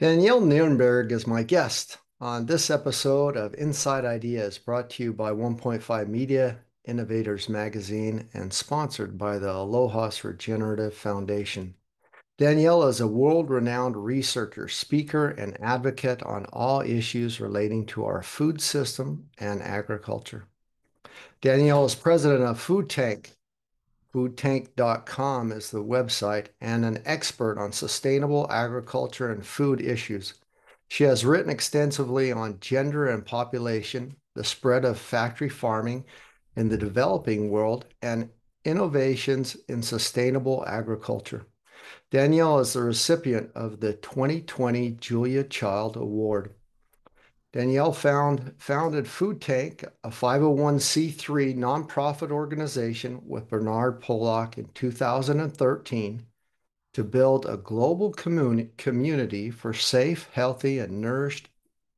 Danielle Nierenberg is my guest on this episode of Inside Ideas, brought to you by 1.5 Media, Innovators Magazine, and sponsored by the Aloha's Regenerative Foundation. Danielle is a world renowned researcher, speaker, and advocate on all issues relating to our food system and agriculture. Danielle is president of Food Tank, Foodtank.com is the website and an expert on sustainable agriculture and food issues. She has written extensively on gender and population, the spread of factory farming in the developing world, and innovations in sustainable agriculture. Danielle is the recipient of the 2020 Julia Child Award. Danielle found, founded Food Tank, a 501c3 nonprofit organization with Bernard Pollock in 2013 to build a global communi community for safe, healthy, and nourished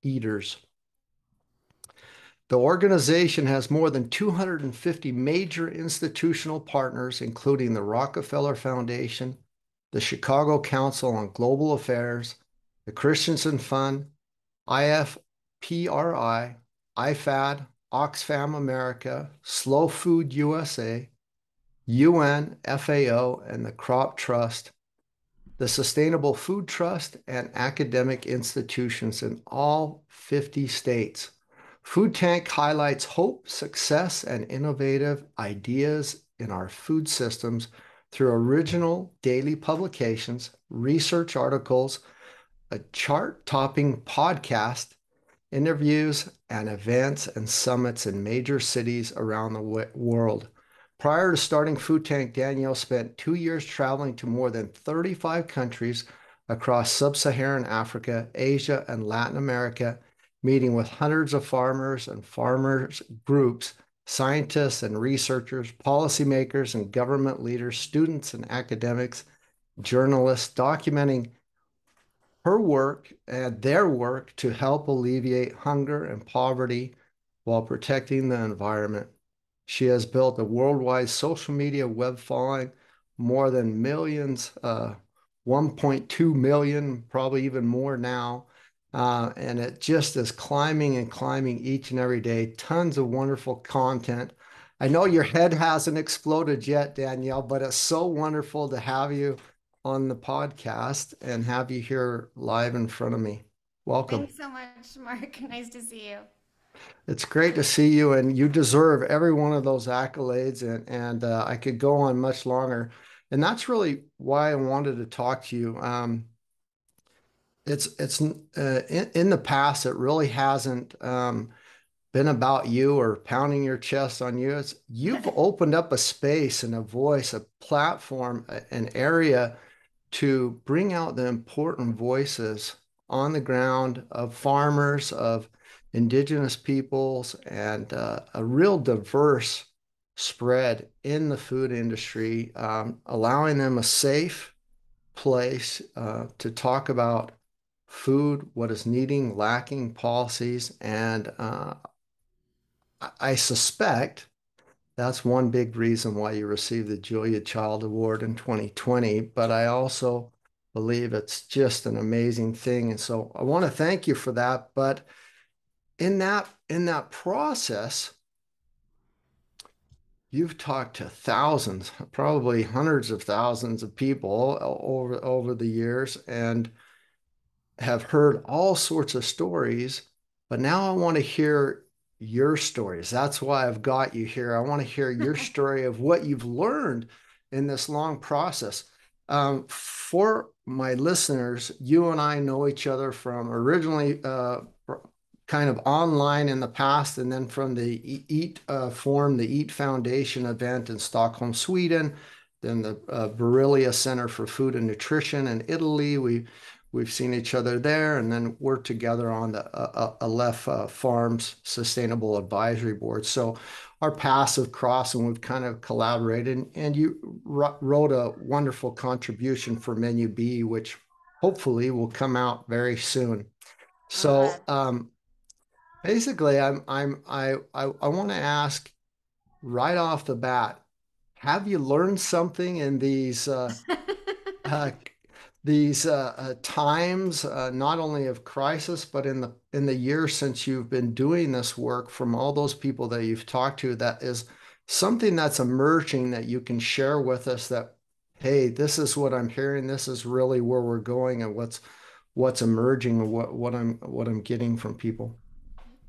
eaters. The organization has more than 250 major institutional partners, including the Rockefeller Foundation, the Chicago Council on Global Affairs, the Christensen Fund, IF, PRI, IFAD, Oxfam America, Slow Food USA, UN, FAO, and the Crop Trust, the Sustainable Food Trust, and academic institutions in all 50 states. Food Tank highlights hope, success, and innovative ideas in our food systems through original daily publications, research articles, a chart topping podcast, interviews, and events and summits in major cities around the world. Prior to starting Food Tank, Danielle spent two years traveling to more than 35 countries across sub Saharan Africa, Asia, and Latin America, meeting with hundreds of farmers and farmers groups, scientists and researchers, policymakers and government leaders, students and academics, journalists, documenting her work and their work to help alleviate hunger and poverty while protecting the environment. She has built a worldwide social media web following, more than millions, uh, 1.2 million, probably even more now. Uh, and it just is climbing and climbing each and every day. Tons of wonderful content. I know your head hasn't exploded yet, Danielle, but it's so wonderful to have you on the podcast and have you here live in front of me. Welcome. Thanks so much, Mark. Nice to see you. It's great to see you, and you deserve every one of those accolades. And and uh, I could go on much longer, and that's really why I wanted to talk to you. Um, it's it's uh, in, in the past, it really hasn't um, been about you or pounding your chest on you. It's you've opened up a space and a voice, a platform, an area to bring out the important voices on the ground of farmers, of indigenous peoples, and uh, a real diverse spread in the food industry, um, allowing them a safe place uh, to talk about food, what is needing, lacking policies, and uh, I suspect that's one big reason why you received the Julia Child Award in 2020. But I also believe it's just an amazing thing. And so I want to thank you for that. But in that in that process, you've talked to thousands, probably hundreds of thousands of people over over the years and have heard all sorts of stories. But now I want to hear your stories. That's why I've got you here. I want to hear your story of what you've learned in this long process. Um, for my listeners, you and I know each other from originally uh, kind of online in the past, and then from the EAT uh, Forum, the EAT Foundation event in Stockholm, Sweden, then the uh, Barilla Center for Food and Nutrition in Italy. We We've seen each other there, and then we're together on the uh, Aleph uh, Farms Sustainable Advisory Board. So our paths have crossed, and we've kind of collaborated. And you wrote a wonderful contribution for Menu B, which hopefully will come out very soon. So um, basically, I'm I'm I I, I want to ask right off the bat: Have you learned something in these? Uh, uh, these uh, uh, times, uh, not only of crisis, but in the in the years since you've been doing this work, from all those people that you've talked to, that is something that's emerging that you can share with us. That hey, this is what I'm hearing. This is really where we're going, and what's what's emerging, and what what I'm what I'm getting from people.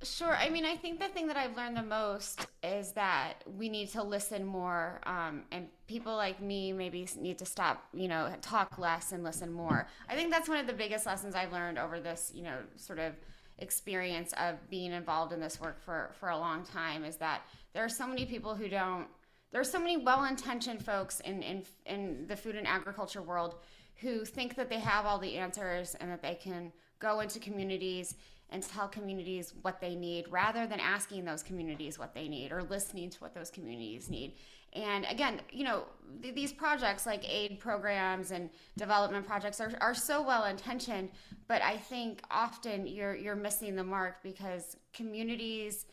Sure. I mean, I think the thing that I've learned the most is that we need to listen more, um, and people like me maybe need to stop, you know, talk less and listen more. I think that's one of the biggest lessons I've learned over this, you know, sort of experience of being involved in this work for for a long time is that there are so many people who don't. There are so many well-intentioned folks in in in the food and agriculture world who think that they have all the answers and that they can go into communities and tell communities what they need rather than asking those communities what they need or listening to what those communities need. And again, you know, th- these projects like aid programs and development projects are, are so well intentioned, but I think often you're you're missing the mark because communities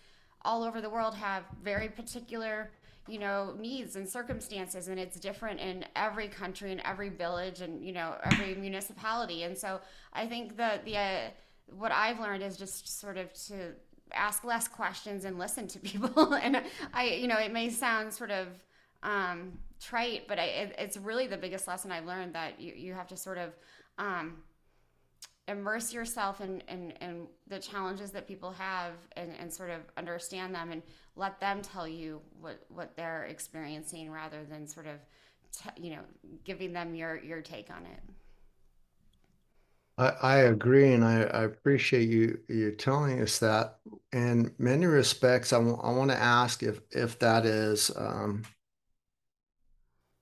all over the world have very particular you know needs and circumstances and it's different in every country and every village and you know every municipality and so i think the the uh, what I've learned is just sort of to ask less questions and listen to people. and I, you know, it may sound sort of um, trite, but I, it, it's really the biggest lesson I've learned that you, you have to sort of um, immerse yourself in, in, in, the challenges that people have and, and sort of understand them and let them tell you what, what they're experiencing rather than sort of, t- you know, giving them your, your take on it. I, I agree, and I, I appreciate you you telling us that. In many respects, I want to ask if if that is um,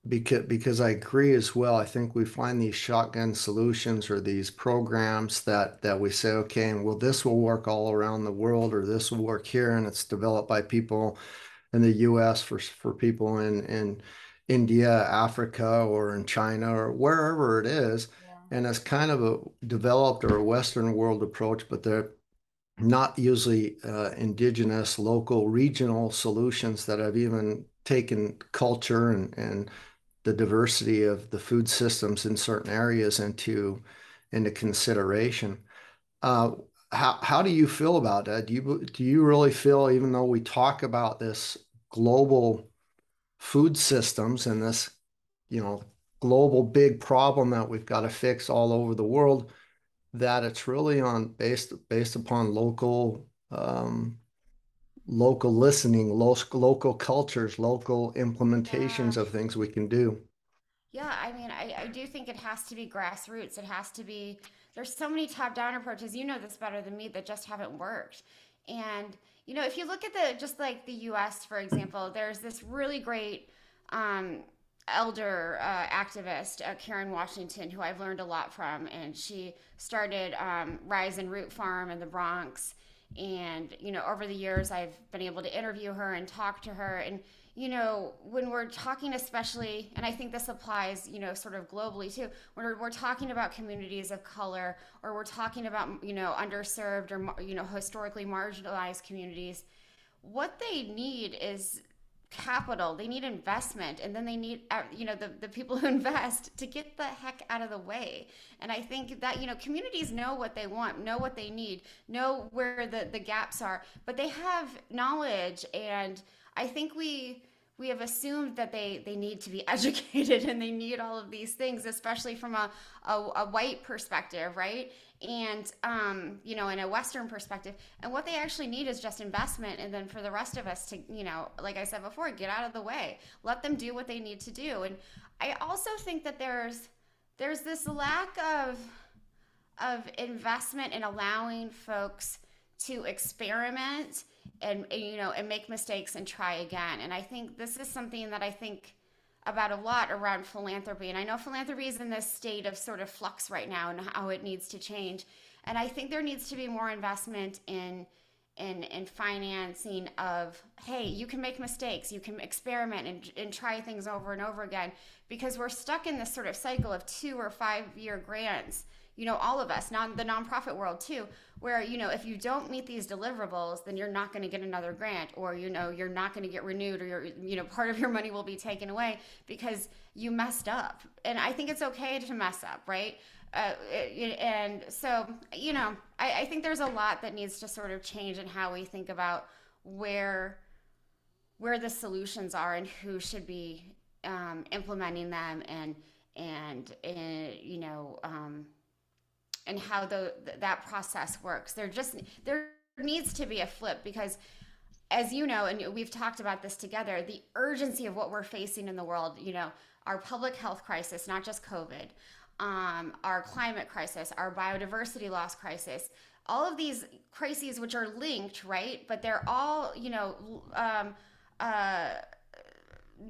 because because I agree as well. I think we find these shotgun solutions or these programs that that we say, okay, well, this will work all around the world, or this will work here, and it's developed by people in the U.S. for for people in in India, Africa, or in China, or wherever it is and it's kind of a developed or a Western world approach, but they're not usually uh, indigenous, local, regional solutions that have even taken culture and, and the diversity of the food systems in certain areas into into consideration. Uh, how how do you feel about that? Do you do you really feel, even though we talk about this global food systems and this, you know, global big problem that we've got to fix all over the world that it's really on based based upon local um, local listening local local cultures local implementations Yeah. of things we can do Yeah, I mean, I, I do think it has to be grassroots. It has to be, there's so many top-down approaches, you know this better than me, that just haven't worked. And, you know, if you look at the, just like the US, for example, there's this really great um, elder uh, activist, uh, Karen Washington, who I've learned a lot from, and she started um, Rise and Root Farm in the Bronx. And you know, over the years, I've been able to interview her and talk to her. And you know, when we're talking, especially, and I think this applies, you know, sort of globally too, when we're, we're talking about communities of color, or we're talking about, you know, underserved or you know, historically marginalized communities, what they need is capital. They need investment and then they need uh, you know the, the people who invest to get the heck out of the way. And i think that you know communities know what they want know what they need know where the, the gaps are but they have knowledge and i think we we have assumed that they they need to be educated and they need all of these things especially from a, a, a white perspective right and um, you know in a western perspective and what they actually need is just investment and then for the rest of us to you know like i said before get out of the way. Let them do what they need to do. And i also think that there's there's this lack of of investment in allowing folks to experiment and, you know and make mistakes and try again. And i think this is something that i think about a lot around philanthropy. And I know philanthropy is in this state of sort of flux right now and how it needs to change. And I think there needs to be more investment in in, in financing of hey you can make mistakes you can experiment and, and try things over and over again because we're stuck in this sort of cycle of two or five year grants you know all of us non the nonprofit world too where you know if you don't meet these deliverables then you're not going to get another grant or you know you're not going to get renewed or you're you know part of your money will be taken away because you messed up. And i think it's okay to mess up right? Uh, and so you know I, I think there's a lot that needs to sort of change in how we think about where where the solutions are and who should be um, implementing them and and, and you know um, and how the that process works. There just there needs to be a flip because as you know and we've talked about this together, the urgency of what we're facing in the world, you know, our public health crisis, not just COVID, um, our climate crisis, our biodiversity loss crisis, all of these crises which are linked, right? But they're all, you know, um, uh,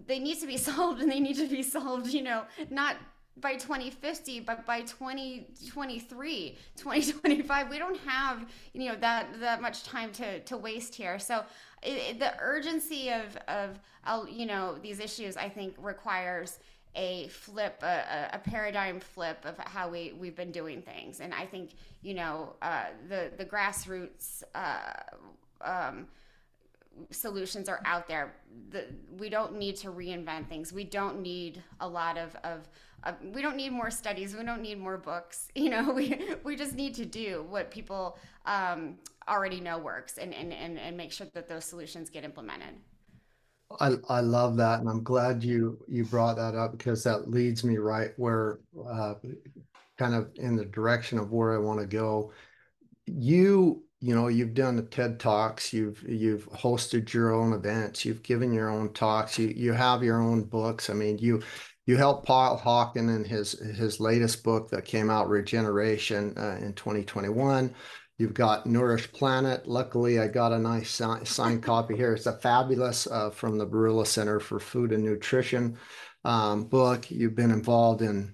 they need to be solved and they need to be solved, you know, not by 2050 but by 2023 2025 we don't have you know that that much time to to waste here so it, it, the urgency of of you know these issues i think requires a flip a, a paradigm flip of how we we've been doing things and i think you know uh, the the grassroots uh, um, solutions are out there. The, we don't need to reinvent things. We don't need a lot of, of, of, we don't need more studies. We don't need more books. You know, we, we just need to do what people um, already know works and, and, and, and make sure that those solutions get implemented. I, I love that. And I'm glad you, you brought that up because that leads me right where, uh, kind of in the direction of where I want to go. You you know you've done the ted talks you've you've hosted your own events you've given your own talks you you have your own books i mean you you helped paul hawken in his his latest book that came out regeneration uh, in 2021 you've got nourish planet. Luckily i got a nice signed copy here. It's a fabulous uh, from the barilla center for food and nutrition um, book. You've been involved in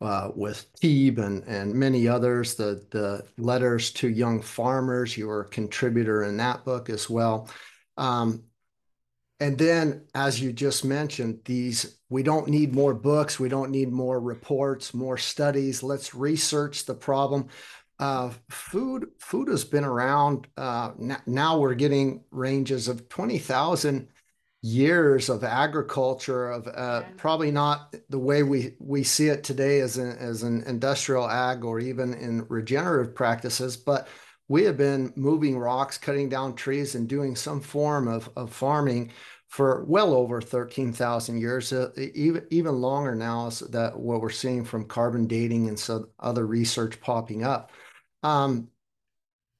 uh, with Teeb and, and many others, the, the letters to young farmers, you were a contributor in that book as well. Um, and then, as you just mentioned, these we don't need more books, we don't need more reports, more studies. Let's research the problem. Uh, food food has been around. Uh, now we're getting ranges of twenty thousand years of agriculture of uh, yeah. probably not the way we we see it today as an as an industrial ag or even in regenerative practices but we have been moving rocks cutting down trees and doing some form of, of farming for well over 13,000 years uh, even even longer now is that what we're seeing from carbon dating and some other research popping up um,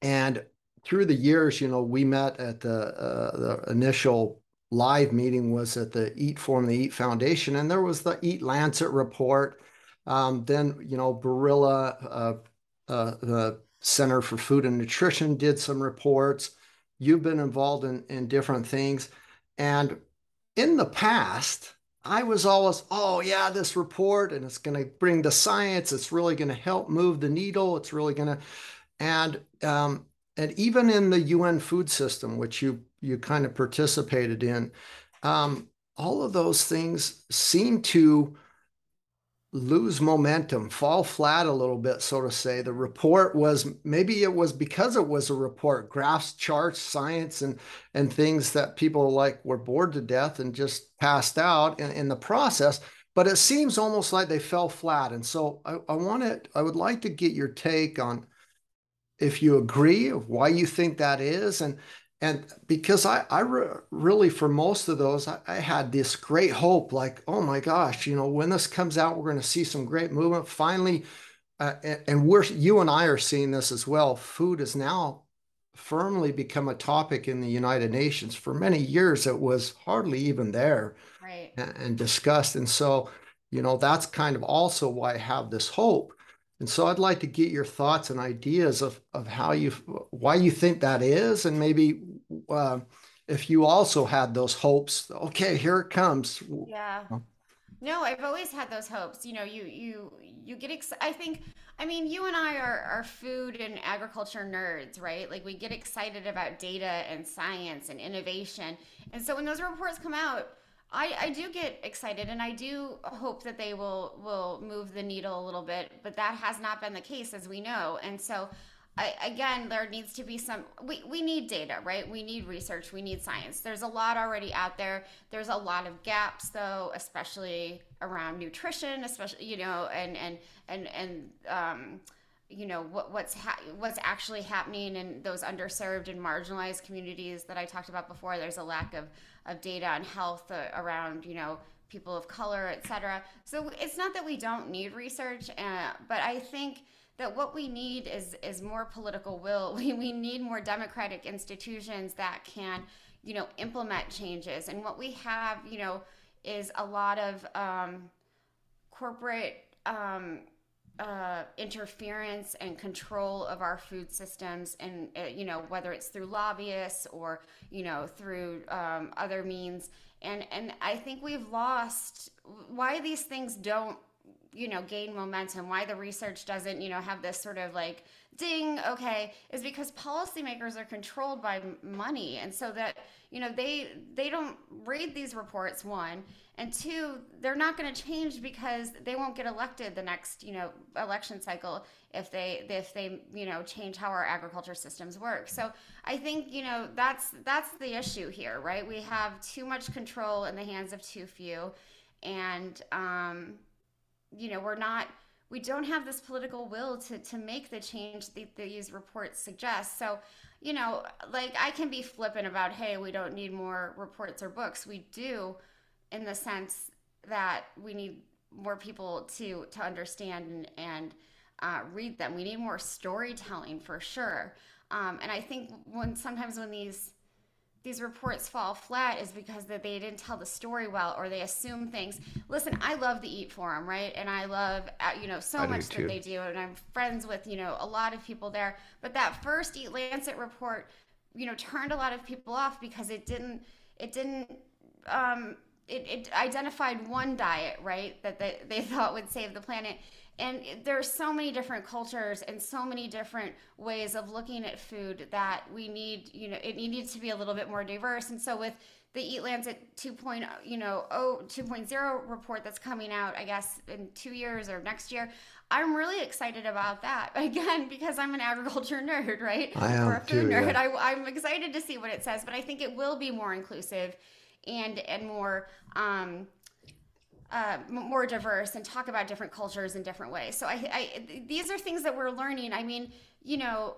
and through the years you know we met at the uh, the initial live meeting was at the Eat Forum, the Eat Foundation, and there was the Eat Lancet report. Um, then, you know, Barilla, uh, uh, the Center for Food and Nutrition did some reports. You've been involved in, in different things. And in the past, I was always, oh, yeah, this report, and it's going to bring the science. It's really going to help move the needle. It's really going to, and um, and even in the UN food system, which you you kind of participated in, um, all of those things seem to lose momentum, fall flat a little bit, so to say. The report was maybe it was because it was a report, graphs, charts, science, and and things that people like were bored to death and just passed out in, in the process. But it seems almost like they fell flat. And so I, I wanted, I would like to get your take on if you agree of why you think that is and and because I, I re really, for most of those, I, I, had this great hope like, oh my gosh, you know, when this comes out, we're going to see some great movement. Finally, uh, and, and we're, you and I are seeing this as well. Food has now firmly become a topic in the United Nations. For many years, it was hardly even there right. and, and discussed. And so, you know, that's kind of also why I have this hope and so I'd like to get your thoughts and ideas of, of how you, why you think that is, and maybe uh, if you also had those hopes, okay, here it comes. Yeah. No, I've always had those hopes. You know, you you you get excited. I think, I mean, you and I are are food and agriculture nerds, right? Like we get excited about data and science and innovation. And so when those reports come out, I, I do get excited and I do hope that they will will move the needle a little bit, but that has not been the case as we know. And so I, again, there needs to be some, we, we need data, right? We need research, we need science. There's a lot already out there. There's a lot of gaps though, especially around nutrition, especially, you know, and, and, and, and, um, you know what, what's ha- what's actually happening in those underserved and marginalized communities that I talked about before. There's a lack of, of data on health uh, around you know people of color, et cetera. So it's not that we don't need research, uh, but I think that what we need is is more political will. We we need more democratic institutions that can you know implement changes. And what we have you know is a lot of um, corporate. Um, uh, interference and control of our food systems, and uh, you know whether it's through lobbyists or you know through um, other means, and and I think we've lost why these things don't you know gain momentum why the research doesn't you know have this sort of like ding okay is because policymakers are controlled by money. And so that you know they they don't read these reports one. And two they're not going to change because they won't get elected the next you know election cycle if they if they you know change how our agriculture systems work. So i think you know that's that's the issue here right? We have too much control in the hands of too few. And um you know we're not we don't have this political will to to make the change that these reports suggest. So you know like i can be flippant about hey we don't need more reports or books. We do in the sense that we need more people to to understand and, and uh, read them. We need more storytelling for sure. Um, and i think when sometimes when these these reports fall flat is because that they didn't tell the story well or they assume things. Listen, I love the Eat Forum, right? And I love uh, you know so I much that they do, and I'm friends with you know a lot of people there. But that first Eat Lancet report, you know, turned a lot of people off because it didn't it didn't um, it, it identified one diet right that they, they thought would save the planet and there's so many different cultures and so many different ways of looking at food that we need you know it needs to be a little bit more diverse. And so with the eat lancet 2.0 you know 2.0 report that's coming out i guess in two years or next year i'm really excited about that again because i'm an agriculture nerd right? I am or a food too, nerd. Yeah. I, i'm excited to see what it says but i think it will be more inclusive and and more um, uh, more diverse and talk about different cultures in different ways. So I, I, these are things that we're learning. I mean, you know,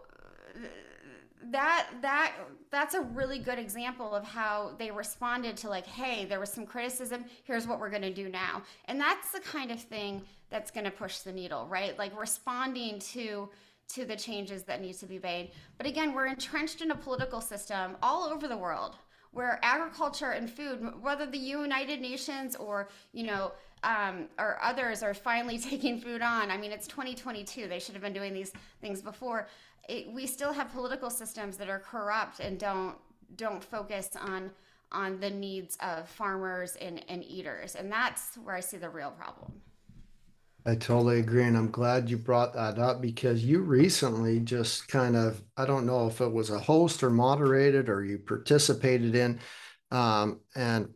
that that that's a really good example of how they responded to like, hey, there was some criticism. Here's what we're going to do now, and that's the kind of thing that's going to push the needle, right? Like responding to to the changes that need to be made. But again, we're entrenched in a political system all over the world where agriculture and food, whether the United Nations or you know um, or others are finally taking food on. I mean, it's 2022; they should have been doing these things before. It, we still have political systems that are corrupt and don't don't focus on on the needs of farmers and, and eaters, and that's where I see the real problem. I totally agree. And I'm glad you brought that up because you recently just kind of, I don't know if it was a host or moderated or you participated in, um, and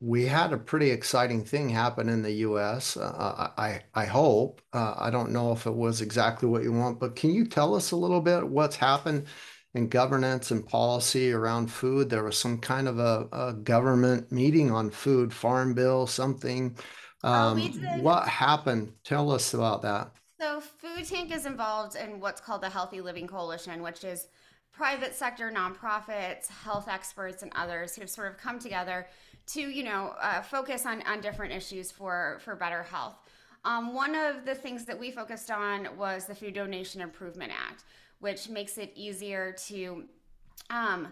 we had a pretty exciting thing happen in the US. Uh, I, I hope. Uh, I don't know if it was exactly what you want, but can you tell us a little bit what's happened in governance and policy around food? There was some kind of a, a government meeting on food, farm bill, something. Oh, Um, what happened? Tell us about that. So, Food Tank is involved in what's called the Healthy Living Coalition, which is private sector nonprofits, health experts, and others who've sort of come together to, you know, uh, focus on, on different issues for, for better health. Um, one of the things that we focused on was the Food Donation Improvement Act, which makes it easier to um,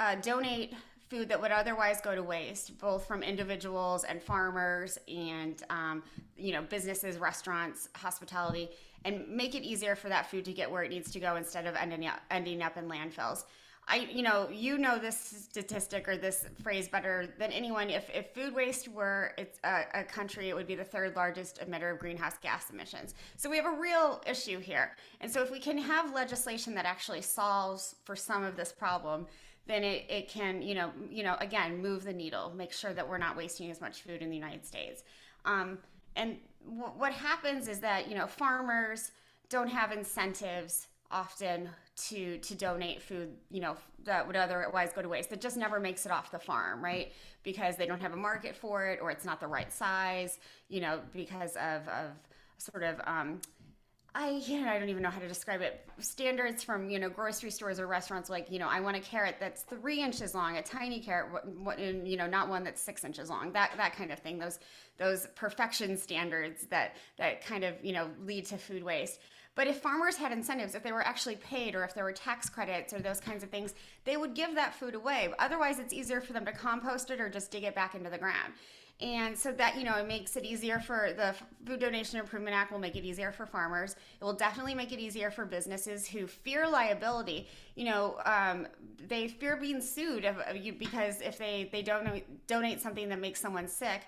uh, donate food that would otherwise go to waste, both from individuals and farmers and um, you know businesses, restaurants, hospitality, and make it easier for that food to get where it needs to go instead of ending up ending up in landfills. I, you know, you know this statistic or this phrase better than anyone. If, if food waste were it's a, a, country, it would be the third largest emitter of greenhouse gas emissions. So we have a real issue here. And so if we can have legislation that actually solves for some of this problem, then it, it can, you know, you know, again, move the needle, make sure that we're not wasting as much food in the United States. Um, and w- what happens is that, you know, farmers don't have incentives often to to donate food you know that would otherwise go to waste that just never makes it off the farm right because they don't have a market for it or it's not the right size you know because of of sort of um, I you know, I don't even know how to describe it. Standards from you know grocery stores or restaurants like you know I want a carrot that's three inches long, a tiny carrot, what, what, you know not one that's six inches long. That that kind of thing. Those those perfection standards that that kind of you know lead to food waste. But if farmers had incentives, if they were actually paid, or if there were tax credits or those kinds of things, they would give that food away. Otherwise, it's easier for them to compost it or just dig it back into the ground. And so that, you know, it makes it easier for the Food Donation Improvement Act will make it easier for farmers. It will definitely make it easier for businesses who fear liability. You know, um, they fear being sued because if they, they donate, donate something that makes someone sick,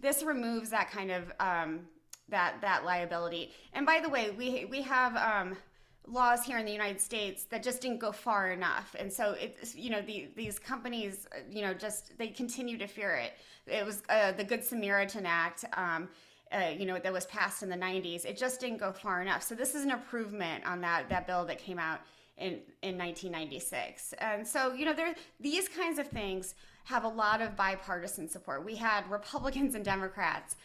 this removes that kind of, um, that, that liability. And by the way, we, we have, um, laws here in the United States that just didn't go far enough. And so it's, you know, the, these companies, you know, just, they continue to fear it. It was uh, the Good Samaritan Act, um, uh, you know, that was passed in the 90s. It just didn't go far enough. So this is an improvement on that, that bill that came out in, in 1996. And so, you know, there, these kinds of things have a lot of bipartisan support. We had Republicans and Democrats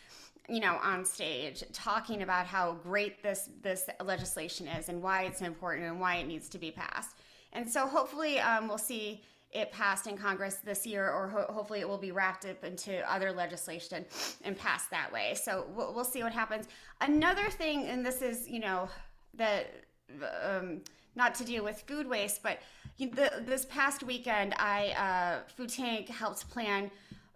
you know, on stage talking about how great this this legislation is and why it's important and why it needs to be passed. And so hopefully um, we'll see it passed in Congress this year, or ho- hopefully it will be wrapped up into other legislation and passed that way. So we'll, we'll see what happens. Another thing, and this is, you know, that um, not to deal with food waste, but the, this past weekend, I uh, Food Tank helped plan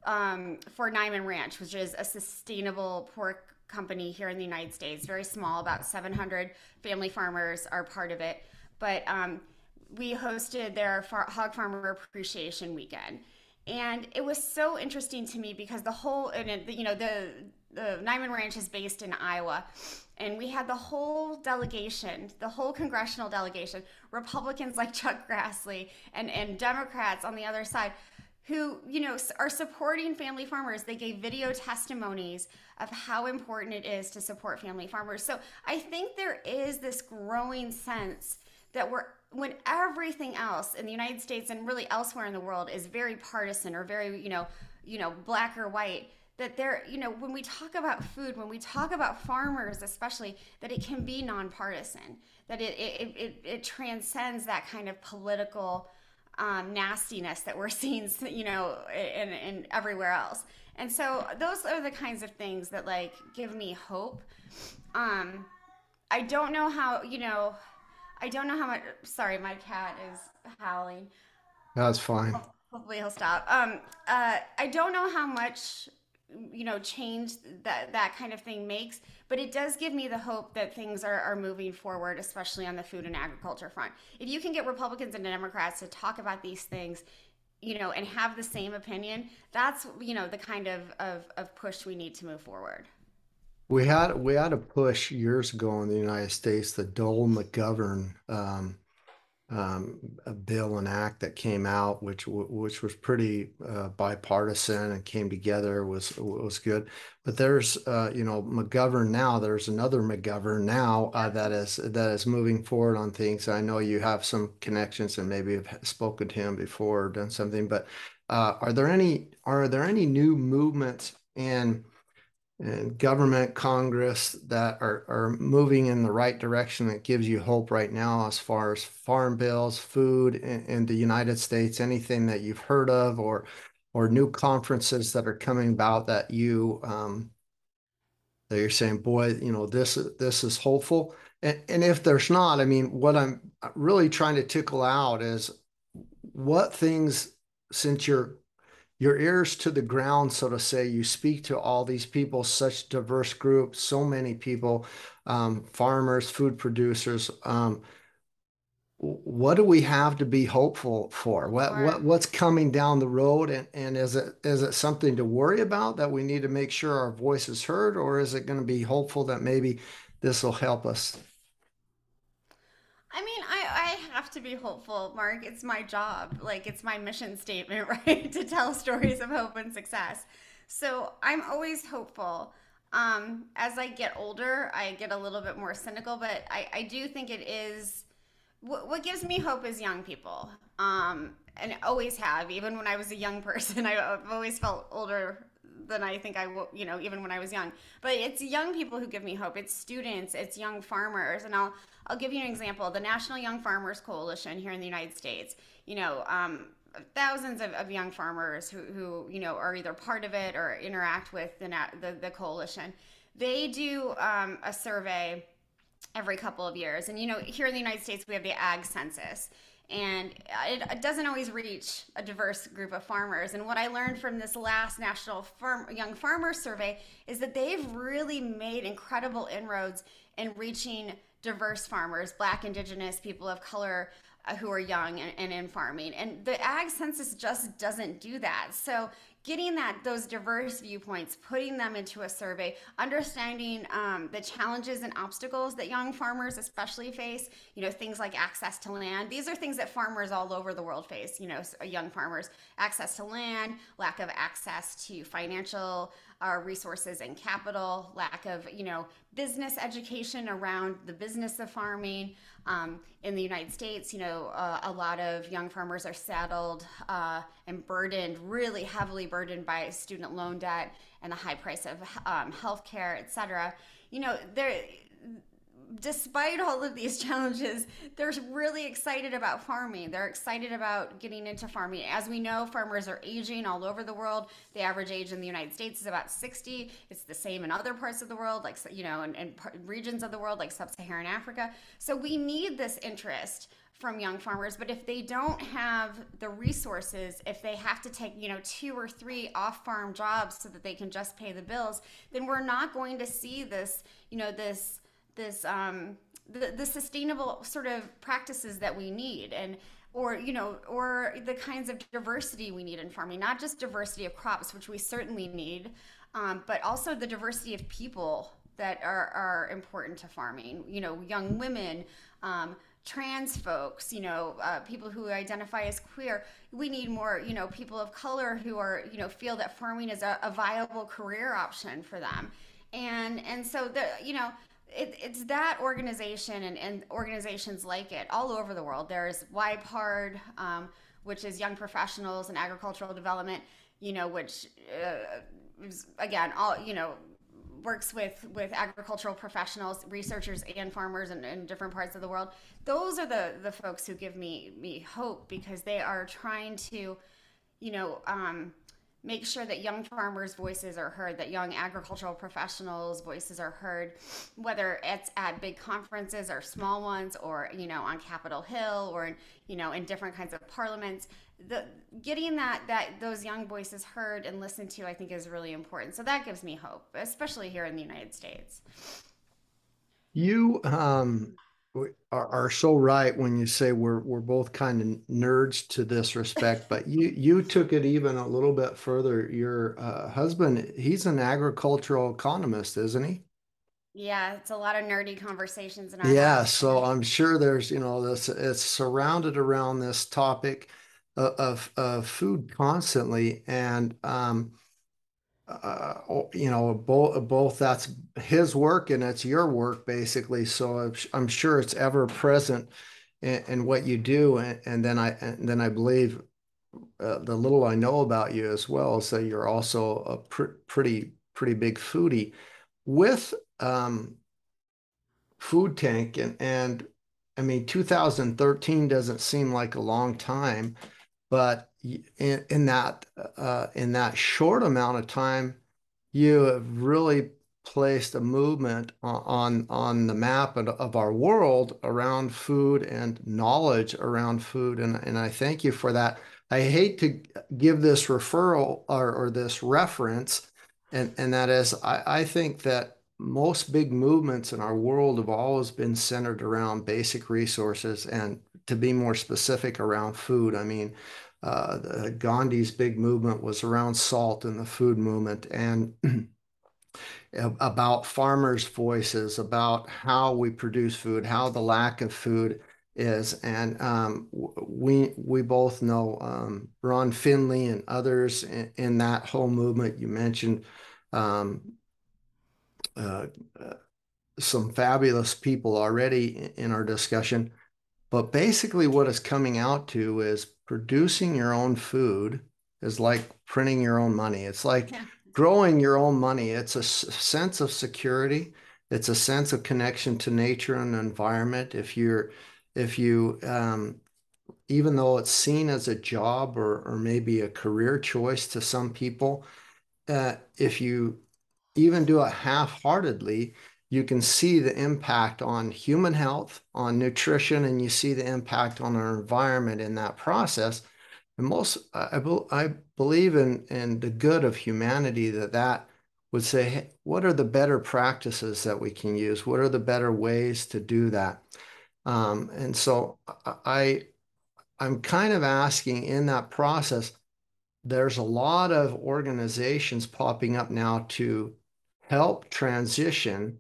um, for Niman Ranch, which is a sustainable pork company here in the United States. Very small, about 700 family farmers are part of it. But um, we hosted their far- hog farmer appreciation weekend. And it was so interesting to me because the whole, and you know, the, the Niman Ranch is based in Iowa. And we had the whole delegation, the whole congressional delegation, Republicans like Chuck Grassley and, and Democrats on the other side, who you know are supporting family farmers. They gave video testimonies of how important it is to support family farmers. So i think there is this growing sense that we're when everything else in the united states and really elsewhere in the world is very partisan or very you know you know black or white that there you know when we talk about food when we talk about farmers especially that it can be nonpartisan that it it, it, it transcends that kind of political um, nastiness that we're seeing, you know, in, in everywhere else. And so those are the kinds of things that like give me hope. Um, I don't know how, you know, I don't know how much. Sorry, my cat is howling. That's fine. Hopefully he'll stop. Um, uh, I don't know how much you know change that that kind of thing makes but it does give me the hope that things are, are moving forward especially on the food and agriculture front. If you can get republicans and democrats to talk about these things you know and have the same opinion that's you know the kind of of, of push we need to move forward. We had we had a push years ago in the united states the dole mcgovern um, um, a bill and act that came out, which which was pretty uh, bipartisan and came together was was good. But there's uh, you know McGovern now. There's another McGovern now uh, that is that is moving forward on things. I know you have some connections and maybe have spoken to him before or done something. But uh, are there any are there any new movements in and government, Congress that are, are moving in the right direction that gives you hope right now as far as farm bills, food in, in the United States, anything that you've heard of or or new conferences that are coming about that you um, that you're saying, boy, you know, this this is hopeful. And, and if there's not, I mean, what I'm really trying to tickle out is what things, since you're your ears to the ground, so to say. You speak to all these people, such diverse groups, so many people, um, farmers, food producers. Um, what do we have to be hopeful for? What what what's coming down the road, and and is it is it something to worry about that we need to make sure our voice is heard, or is it going to be hopeful that maybe this will help us? I mean, I, I have to be hopeful, Mark. It's my job. Like, it's my mission statement, right? to tell stories of hope and success. So I'm always hopeful. Um, as I get older, I get a little bit more cynical, but I, I do think it is what, what gives me hope is young people. Um, and always have, even when I was a young person. I've always felt older than I think I will, you know, even when I was young. But it's young people who give me hope. It's students, it's young farmers, and I'll I'll give you an example. The National Young Farmers Coalition here in the United States, you know, um, thousands of, of young farmers who, who you know are either part of it or interact with the the, the coalition. They do um, a survey every couple of years, and you know, here in the United States we have the Ag Census and it, doesn't always reach a diverse group of farmers. And what I learned from this last National Farm, Young Farmers Survey is that they've really made incredible inroads in reaching diverse farmers, Black, Indigenous, people of color, uh, who are young and, and, in farming. And the ag census just doesn't do that. So getting that those diverse viewpoints, putting them into a survey, understanding um, the challenges and obstacles that young farmers especially face. You know, things like access to land. These are things that farmers all over the world face. You know, young farmers access to land, lack of access to financial uh, resources and capital, lack of you know business education around the business of farming. Um, in the United States, you know, uh, a lot of young farmers are saddled uh, and burdened, really heavily burdened by student loan debt and the high price of um, healthcare, et cetera. You know, there despite all of these challenges, they're really excited about farming. They're excited about getting into farming. As we know, farmers are aging all over the world. The average age in the United States is about 60. It's the same in other parts of the world, like, you know, and, regions of the world, like sub Saharan Africa. So we need this interest from young farmers but if they don't have the resources if they have to take you know two or three off farm jobs so that they can just pay the bills then we're not going to see this you know this this um, the, the sustainable sort of practices that we need and or you know or the kinds of diversity we need in farming not just diversity of crops which we certainly need um, but also the diversity of people that are, are important to farming. You know young women um, trans folks you know uh, people who identify as queer. We need more you know people of color who are you know feel that farming is a, a viable career option for them. And and so the you know it, it's that organization and, and, organizations like it all over the world. There's YPARD, um, which is Young Professionals in Agricultural Development, you know, which uh, is, again, all you know, works with with agricultural professionals, researchers, and farmers in, in different parts of the world. Those are the the folks who give me me hope because they are trying to, you know. Um, make sure that young farmers' voices are heard, that young agricultural professionals' voices are heard, whether it's at big conferences or small ones, or you know on Capitol Hill, or you know in different kinds of parliaments. The getting that that those young voices heard and listened to, I think, is really important. So that gives me hope, especially here in the United States. You um, are, are so right when you say we're we're both kind of nerds to this respect, but you you took it even a little bit further. Your uh, husband, he's an agricultural economist, isn't he? Yeah, it's a lot of nerdy conversations in our Yeah, house. so I'm sure there's, you know, this it's surrounded around this topic of of, of food constantly, and um, uh, you know, both both that's his work and it's your work basically. So I'm sure it's ever present in, in what you do. And, and, then I and then I believe uh, the little I know about you as well is that you're also a pr pretty pretty big foodie. With um, Food Tank and and I mean 2013 doesn't seem like a long time, but in, in that uh, in that short amount of time, you have really placed a movement on on the map of, our world around food and knowledge around food, and and I thank you for that. I hate to give this referral or, or this reference, and and that is I, I think that most big movements in our world have always been centered around basic resources and to be more specific around food. I mean, uh, Gandhi's big movement was around salt and the food movement and about farmers' voices, about how we produce food, how the lack of food is. And um, we we both know um, Ron Finley and others in, in, that whole movement. You mentioned um, uh, uh, some fabulous people already in our discussion. But basically, what it's coming out to is producing your own food is like printing your own money. It's like yeah. growing your own money. It's a sense of security. It's a sense of connection to nature and environment. If you're if you um, even though it's seen as a job or, or maybe a career choice to some people, uh, if you even do it half-heartedly, you can see the impact on human health, on nutrition, and you see the impact on our environment in that process. And most, I, I believe in, in the good of humanity that that would say, hey, what are the better practices that we can use? What are the better ways to do that? Um, and so I, I'm kind of asking in that process, there's a lot of organizations popping up now to help transition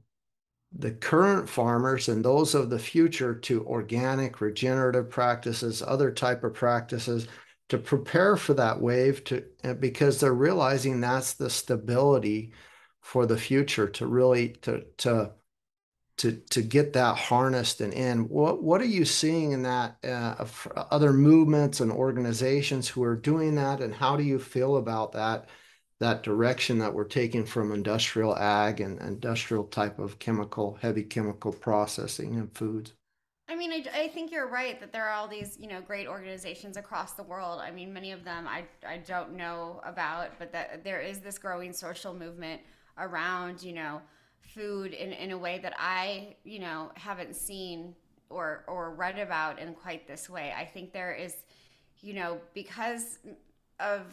the current farmers and those of the future to organic regenerative practices other type of practices to prepare for that wave to because they're realizing that's the stability for the future to really to to to to get that harnessed and in. What what are you seeing in that uh, other movements and organizations who are doing that, and how do you feel about that that direction that we're taking from industrial ag and industrial type of chemical heavy chemical processing and foods? I mean, I, I think you're right that there are all these, you know, great organizations across the world. I mean, many of them I, I don't know about, but that there is this growing social movement around, you know, food in, in a way that I, you know, haven't seen or or read about in quite this way. I think there is, you know, because of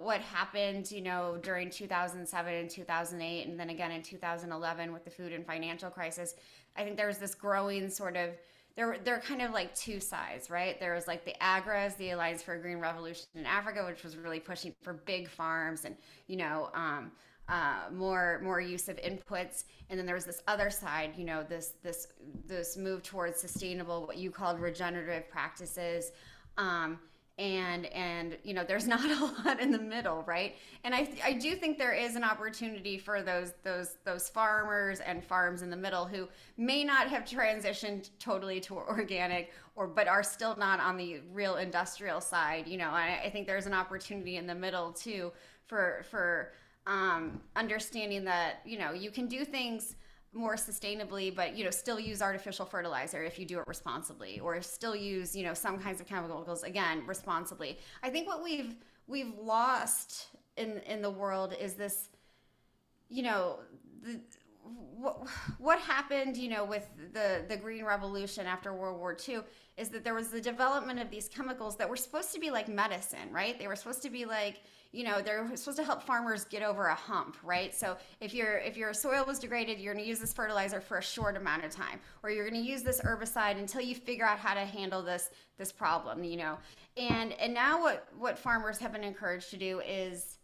what happened, you know, during 2007 and 2008, and then again in 2011 with the food and financial crisis, I think there was this growing sort of there they're kind of like two sides, right? There was like the AGRAs, the Alliance for a Green Revolution in Africa, which was really pushing for big farms and you know um, uh, more more use of inputs and then there was this other side you know this this this move towards sustainable what you called regenerative practices um, and and you know there's not a lot in the middle right? And i i do think there is an opportunity for those those those farmers and farms in the middle who may not have transitioned totally to organic or but are still not on the real industrial side you know? I, I think there's an opportunity in the middle too for for um, understanding that you know you can do things more sustainably but you know still use artificial fertilizer if you do it responsibly or still use you know some kinds of chemicals again responsibly. I think what we've we've lost in in the world is this you know the what, happened you know with the the green revolution after world war ii is that there was the development of these chemicals that were supposed to be like medicine right? They were supposed to be like you know they're supposed to help farmers get over a hump right? So if your if your soil was degraded you're going to use this fertilizer for a short amount of time or you're going to use this herbicide until you figure out how to handle this this problem you know? And and now what what farmers have been encouraged to do is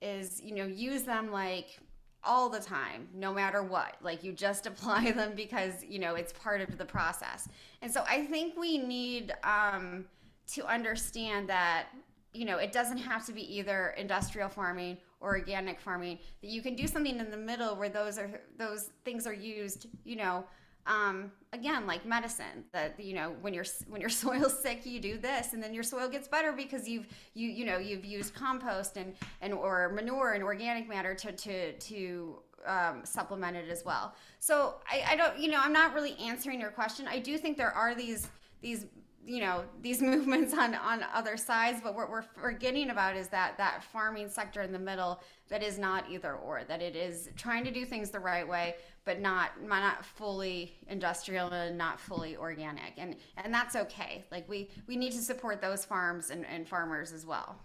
is you know use them like all the time no matter what like you just apply them because you know it's part of the process and so i think we need um to understand that you know, it doesn't have to be either industrial farming or organic farming. That you can do something in the middle where those are those things are used, you know, um, again like medicine that you know when your when your soil's sick you do this and then your soil gets better because you've you you know you've used compost and and or manure and organic matter to to to um, supplement it as well. So I, I don't you know i'm not really answering your question. I do think there are these these you know these movements on on other sides but what we're forgetting about is that that farming sector in the middle that is not either or that it is trying to do things the right way but not not fully industrial and not fully organic. And and that's okay. Like we we need to support those farms and, and farmers as well.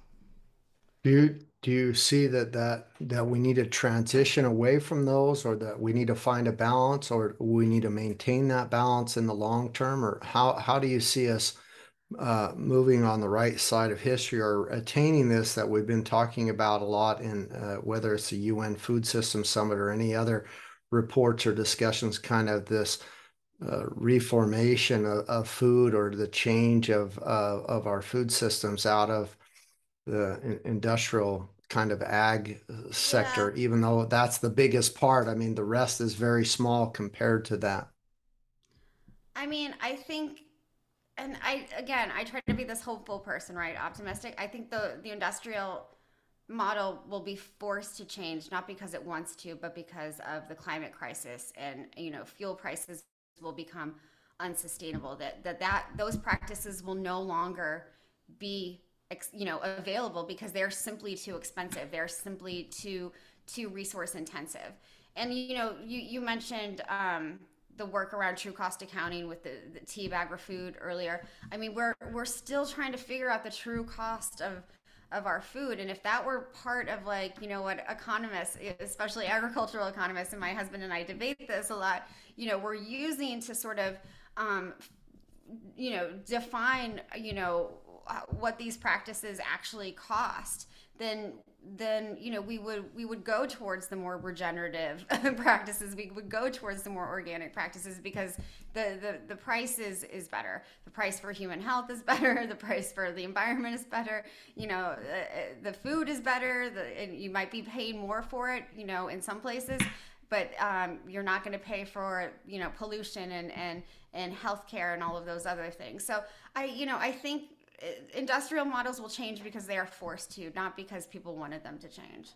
Do you do you see that that that we need to transition away from those or that we need to find a balance or we need to maintain that balance in the long term? Or how how do you see us uh, moving on the right side of history or attaining this that we've been talking about a lot in uh, whether it's the UN Food System Summit or any other reports or discussions kind of this uh, reformation of, of, food or the change of uh, of our food systems out of the industrial kind of ag uh, Yeah. sector, even though that's the biggest part. I mean, the rest is very small compared to that. I mean, I think and I again, I try to be this hopeful person, right? Optimistic. I think the the industrial model will be forced to change not because it wants to, but because of the climate crisis and you know, fuel prices will become unsustainable that that, that those practices will no longer be you know available because they're simply too expensive. They're simply too too resource intensive. And you know you you mentioned um, the work around true cost accounting with the, the TEEB AgriFood earlier. I mean we're we're still trying to figure out the true cost of of our food. And if that were part of like you know what economists especially agricultural economists and my husband and i debate this a lot you know we're using to sort of um, you know define you know what these practices actually cost then then you know we would we would go towards the more regenerative practices. We would go towards the more organic practices because the, the the price is is better. The price for human health is better. The price for the environment is better. You know the, the food is better. The, and you might be paying more for it you know in some places but um, you're not going to pay for you know pollution and and and healthcare and all of those other things. So i you know i think industrial models will change because they are forced to, not because people wanted them to change.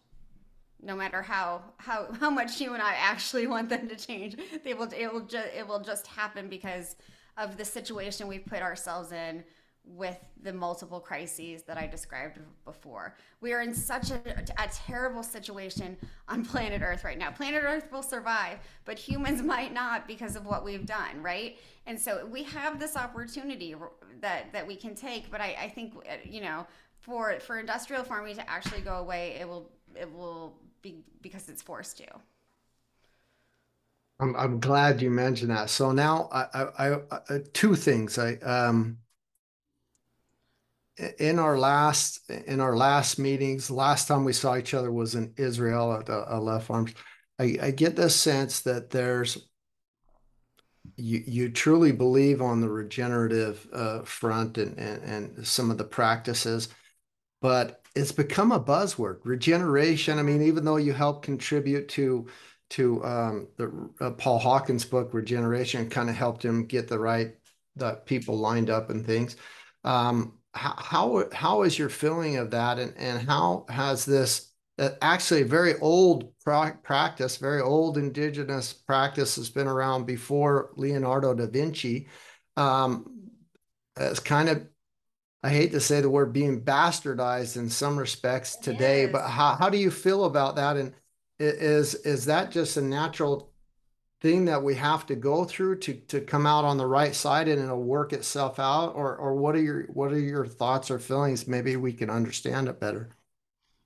No matter how how how much you and I actually want them to change, they will it will just it will just happen because of the situation we've put ourselves in with the multiple crises that I described before. We are in such a, a, terrible situation on planet Earth right now. Planet Earth will survive, but humans might not because of what we've done, right? And so we have this opportunity that that we can take, but I, I think you know for for industrial farming to actually go away, it will it will be because it's forced to. I'm I'm glad you mentioned that. So now I I, I uh, two things. I um in our last in our last meetings, last time we saw each other was in Israel at the Aleph Farms. I, I get the sense that there's you you truly believe on the regenerative uh, front and, and and some of the practices, but it's become a buzzword. Regeneration. I mean, even though you help contribute to to um, the uh, Paul Hawken's book, Regeneration, kind of helped him get the right the people lined up and things. Um, how how is your feeling of that, and and how has this uh, actually a very old practice, very old indigenous practice has been around before Leonardo da Vinci. Um, it's kind of I hate to say the word being bastardized in some respects today, is. but how, how do you feel about that? And is is that just a natural thing that we have to go through to to come out on the right side and it'll work itself out or or what are your what are your thoughts or feelings maybe we can understand it better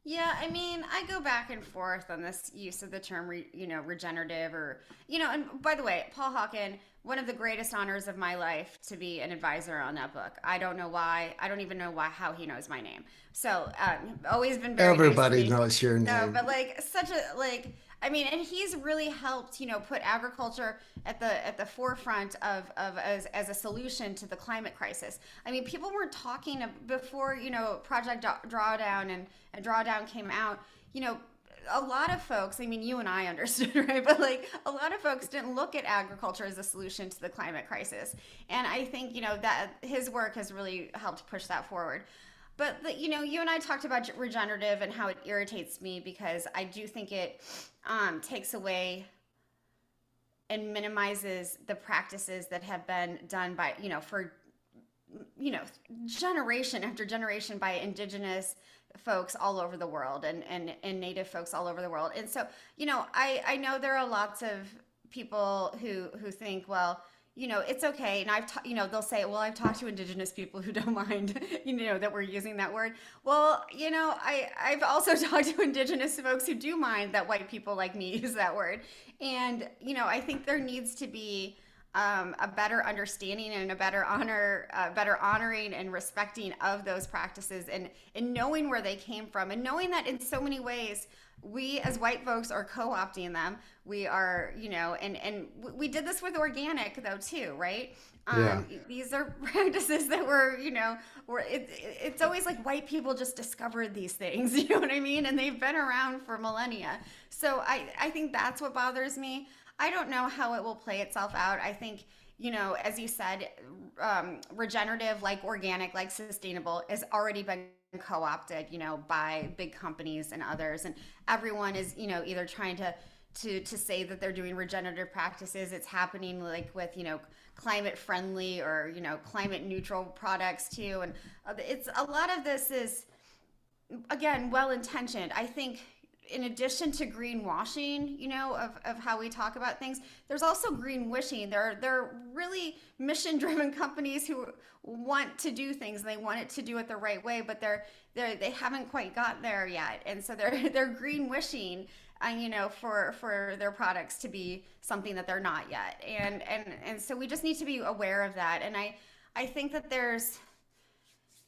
Yeah, I mean, I go back and forth on this use of the term, re, you know, regenerative or, you know, and by the way, Paul Hawken, one of the greatest honors of my life to be an advisor on that book. I don't know why. I don't even know why, how he knows my name. So, um, always been very nice everybody me. knows your name. No, but like such a, like, I mean, and he's really helped, you know, put agriculture at the at the forefront of, of as, as a solution to the climate crisis. I mean, people weren't talking before, you know, Project Drawdown and, and Drawdown came out. You know, a lot of folks, I mean, you and I understood, right? But like a lot of folks didn't look at agriculture as a solution to the climate crisis. And I think, you know, that his work has really helped push that forward. But you know, you and I talked about regenerative and how it irritates me because I do think it um, takes away and minimizes the practices that have been done by you know for you know generation after generation by indigenous folks all over the world and and, and native folks all over the world. And so you know i i know there are lots of people who who think well you know, it's okay. And I've, ta- you know, they'll say, well, I've talked to indigenous people who don't mind, you know, that we're using that word. Well, you know, I, I've also talked to indigenous folks who do mind that white people like me use that word. And, you know, I think there needs to be um, a better understanding and a better honor, uh, better honoring and respecting of those practices and, and knowing where they came from and knowing that in so many ways, we as white folks are co-opting them. We are, you know, and and we did this with organic though too, right? Um, yeah. These are practices that were, you know, were it, it's always like white people just discovered these things, you know what I mean? And they've been around for millennia. So I I think that's what bothers me. I don't know how it will play itself out. I think you know, as you said, um, regenerative, like organic, like sustainable, has already been co-opted, you know, by big companies and others, and everyone is, you know, either trying to to to say that they're doing regenerative practices. It's happening like with, you know, climate friendly or you know, climate neutral products too, and uh, it's a lot of this is again well intentioned. I think in addition to greenwashing, you know, of, of how we talk about things, there's also green wishing. There, are really mission driven companies who want to do things and they want it to do it the right way, but they're, they're, they haven't quite got there yet. And so they're, they're green wishing, uh, you know, for, for their products to be something that they're not yet. And, and, and so we just need to be aware of that. And I, I think that there's,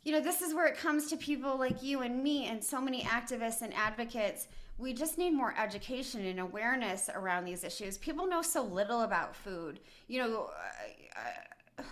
you know, this is where it comes to people like you and me and so many activists and advocates we just need more education and awareness around these issues. People know so little about food. You know, I,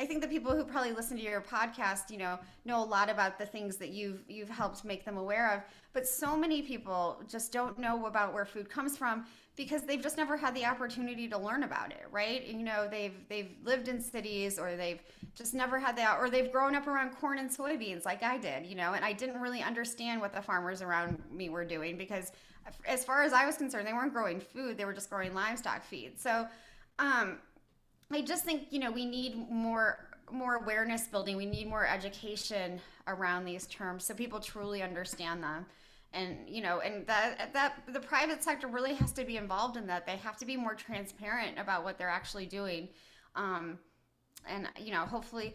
I think the people who probably listen to your podcast, you know, know a lot about the things that you've you've helped make them aware of. But so many people just don't know about where food comes from because they've just never had the opportunity to learn about it, right? You know, they've they've lived in cities or they've just never had that or they've grown up around corn and soybeans like I did, you know, and I didn't really understand what the farmers around me were doing because as far as I was concerned, they weren't growing food, they were just growing livestock feed. So, um I just think, you know, we need more more awareness building. We need more education around these terms so people truly understand them and you know and that that the private sector really has to be involved in that. They have to be more transparent about what they're actually doing. Um, and you know hopefully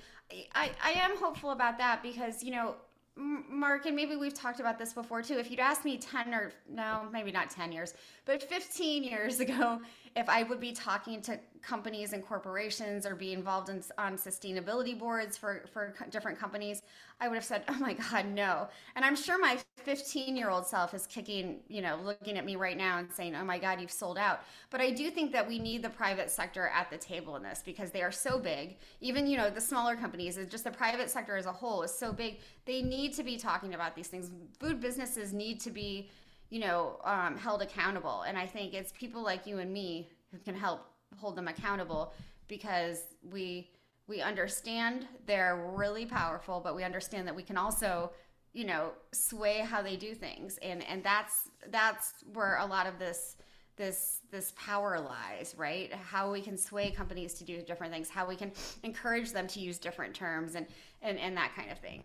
i i am hopeful about that because you know mark and maybe we've talked about this before too. If you'd asked me 10 or no maybe not 10 years but 15 years ago if I would be talking to companies and corporations or be involved in on sustainability boards for for different companies, I would have said, "Oh my God, no!" And I'm sure my 15 year old self is kicking, you know, looking at me right now and saying, "Oh my God, you've sold out." But I do think that we need the private sector at the table in this because they are so big. Even you know the smaller companies, just the private sector as a whole is so big. They need to be talking about these things. Food businesses need to be you know, um, held accountable. And I think it's people like you and me who can help hold them accountable because we we understand they're really powerful, but we understand that we can also, you know, sway how they do things. And and that's that's where a lot of this this this power lies right how we can sway companies to do different things how we can encourage them to use different terms and and, and that kind of thing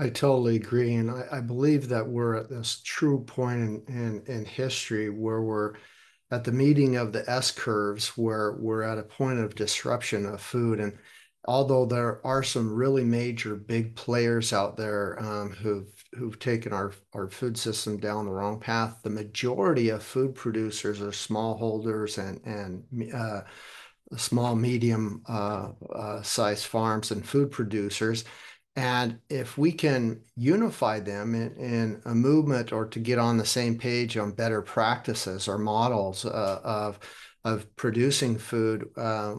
I totally agree. And I, I believe that we're at this true point in, in, in history where we're at the meeting of the S curves, where we're at a point of disruption of food. And although there are some really major big players out there um, who've who've taken our our food system down the wrong path, the majority of food producers are smallholders and and uh, small medium uh, uh, farms and food producers and if we can unify them in, in, a movement or to get on the same page on better practices or models uh, of, of producing food uh,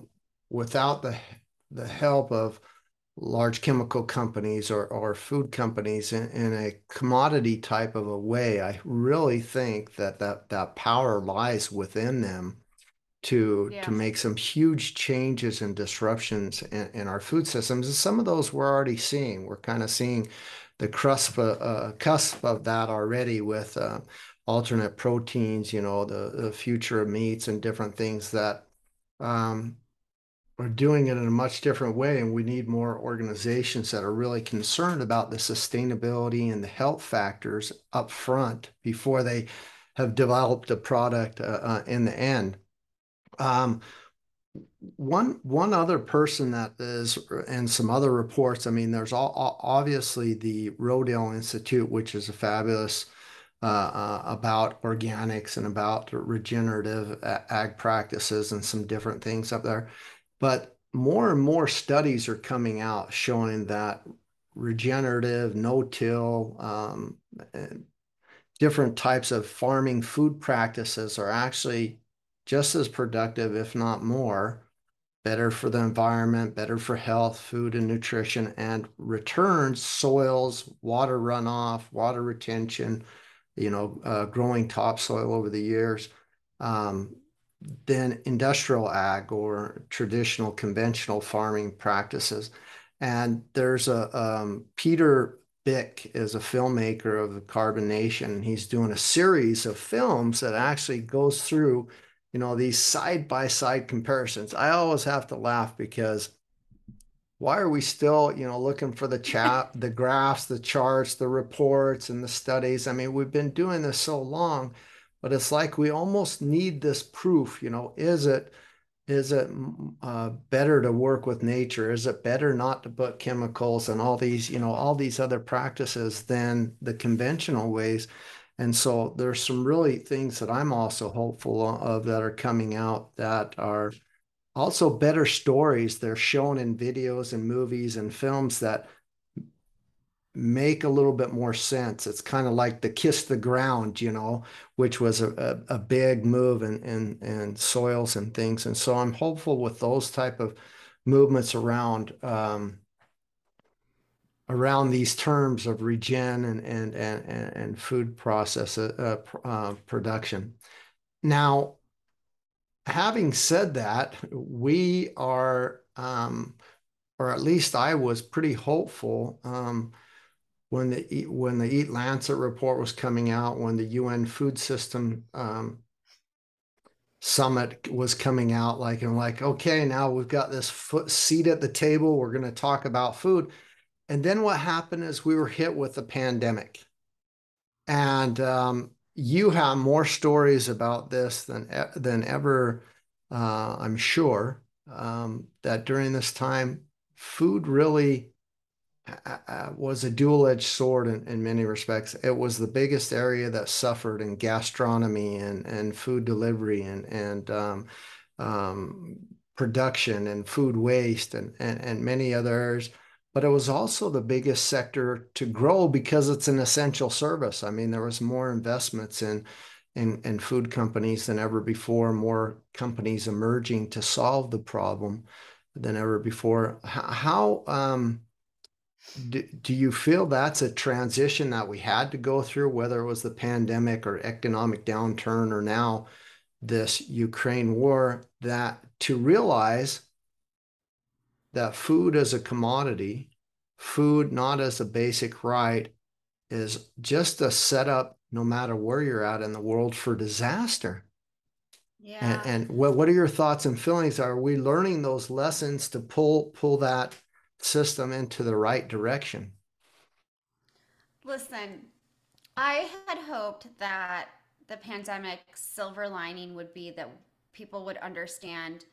without the, the help of large chemical companies or, or food companies in, in a commodity type of a way, I really think that that, that power lies within them to yeah. to make some huge changes and disruptions in, in, our food systems. And some of those we're already seeing. We're kind of seeing the cusp, uh, uh, cusp of that already with uh, alternate proteins, you know, the, the future of meats and different things that um, are doing it in a much different way. And we need more organizations that are really concerned about the sustainability and the health factors up front before they have developed a product uh, uh in the end. Um, one one other person that is and some other reports. I mean, there's all, obviously the Rodale Institute, which is a fabulous uh, uh, about organics and about regenerative ag practices and some different things up there. But more and more studies are coming out showing that regenerative, no-till, um, different types of farming food practices are actually just as productive, if not more, better for the environment, better for health, food and nutrition, and returns soils, water runoff, water retention, you know, uh, growing topsoil over the years, um, than industrial ag or traditional conventional farming practices. And there's a um, Peter Byck is a filmmaker of the Carbon Nation. He's doing a series of films that actually goes through you know, these side by side comparisons. I always have to laugh because why are we still, you know, looking for the chat, the graphs, the charts, the reports, and the studies? I mean, we've been doing this so long, but it's like we almost need this proof. You know, is it is it uh, better to work with nature? Is it better not to put chemicals and all these, you know, all these other practices than the conventional ways? And so there's some really things that I'm also hopeful of that are coming out that are also better stories. They're shown in videos and movies and films that make a little bit more sense. It's kind of like the kiss the ground, you know, which was a, a, a big move in, in, in soils and things. And so I'm hopeful with those type of movements around um, around these terms of regen and and and and food process uh, uh, production. Now, having said that, we are, um, or at least I was pretty hopeful um, when the when the Eat Lancet report was coming out, when the UN Food System um, summit was coming out, like and like, okay, now we've got this foot seat at the table. We're going to talk about food and then what happened is we were hit with the pandemic. And um, you have more stories about this than, than ever, uh, I'm sure, um, that during this time, food really uh, uh, was a dual-edged sword in, in many respects. It was the biggest area that suffered in gastronomy and, and food delivery and, and um, um, production and food waste and, and, and many other areas but it was also the biggest sector to grow because it's an essential service. I mean, there was more investments in in, in food companies than ever before, more companies emerging to solve the problem than ever before. How, um, do, do you feel that's a transition that we had to go through, whether it was the pandemic or economic downturn or now this Ukraine war, that to realize that food as a commodity, food not as a basic right, is just a setup, no matter where you're at in the world, for disaster. Yeah. And, and what, what are your thoughts and feelings? Are we learning those lessons to pull pull that system into the right direction? Listen, I had hoped that the pandemic silver lining would be that people would understand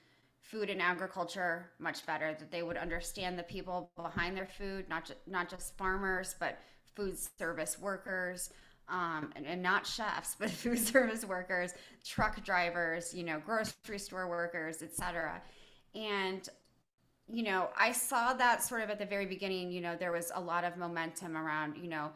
food and agriculture much better that they would understand the people behind their food not just not just farmers but food service workers um, and, and, not chefs but food service workers truck drivers you know grocery store workers etc and you know i saw that sort of at the very beginning you know there was a lot of momentum around you know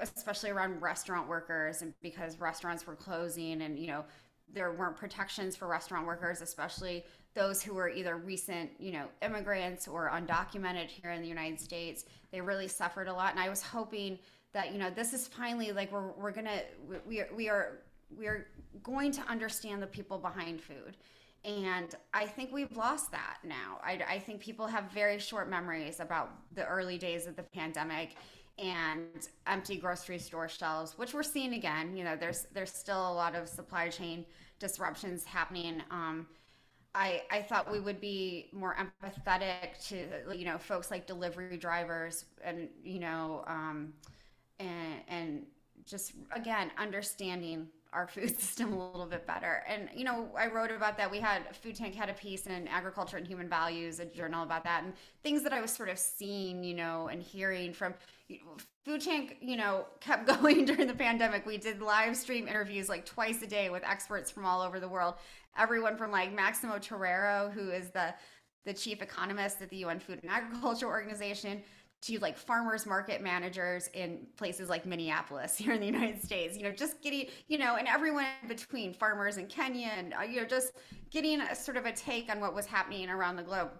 especially around restaurant workers and because restaurants were closing and you know there weren't protections for restaurant workers, especially those who were either recent, you know, immigrants or undocumented here in the United States. They really suffered a lot, and I was hoping that you know this is finally like we're we're gonna we we are we are going to understand the people behind food. And I think we've lost that now. I, I think people have very short memories about the early days of the pandemic and empty grocery store shelves, which we're seeing again. You know, there's there's still a lot of supply chain disruptions happening. Um, I I thought we would be more empathetic to you know folks like delivery drivers and you know um, and and just again understanding our food system a little bit better. And you know, I wrote about that. We had Food Tank had a piece in Agriculture and Human Values, a journal about that, and things that I was sort of seeing, you know, and hearing from Food Tank. You know, kept going during the pandemic. We did live stream interviews like twice a day with experts from all over the world. Everyone from like Maximo Torero, who is the the chief economist at the UN Food and Agriculture Organization, to like farmers market managers in places like Minneapolis here in the United States, you know, just getting, you know, and everyone between farmers in Kenya and, uh, you know, just getting a sort of a take on what was happening around the globe.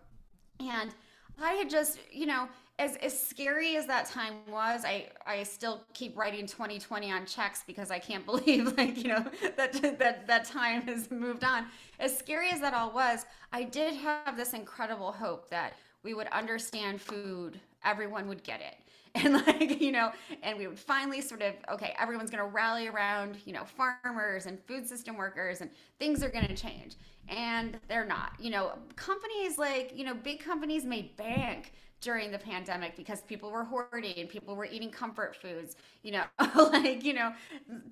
And I had just, you know, as, as scary as that time was, I, I still keep writing 2020 on checks because I can't believe like, you know, that, that, that time has moved on. As scary as that all was, I did have this incredible hope that we would understand food everyone would get it. And like you know and we would finally sort of okay everyone's going to rally around you know farmers and food system workers and things are going to change. And they're not. You know companies like you know big companies made bank during the pandemic because people were hoarding and people were eating comfort foods you know like you know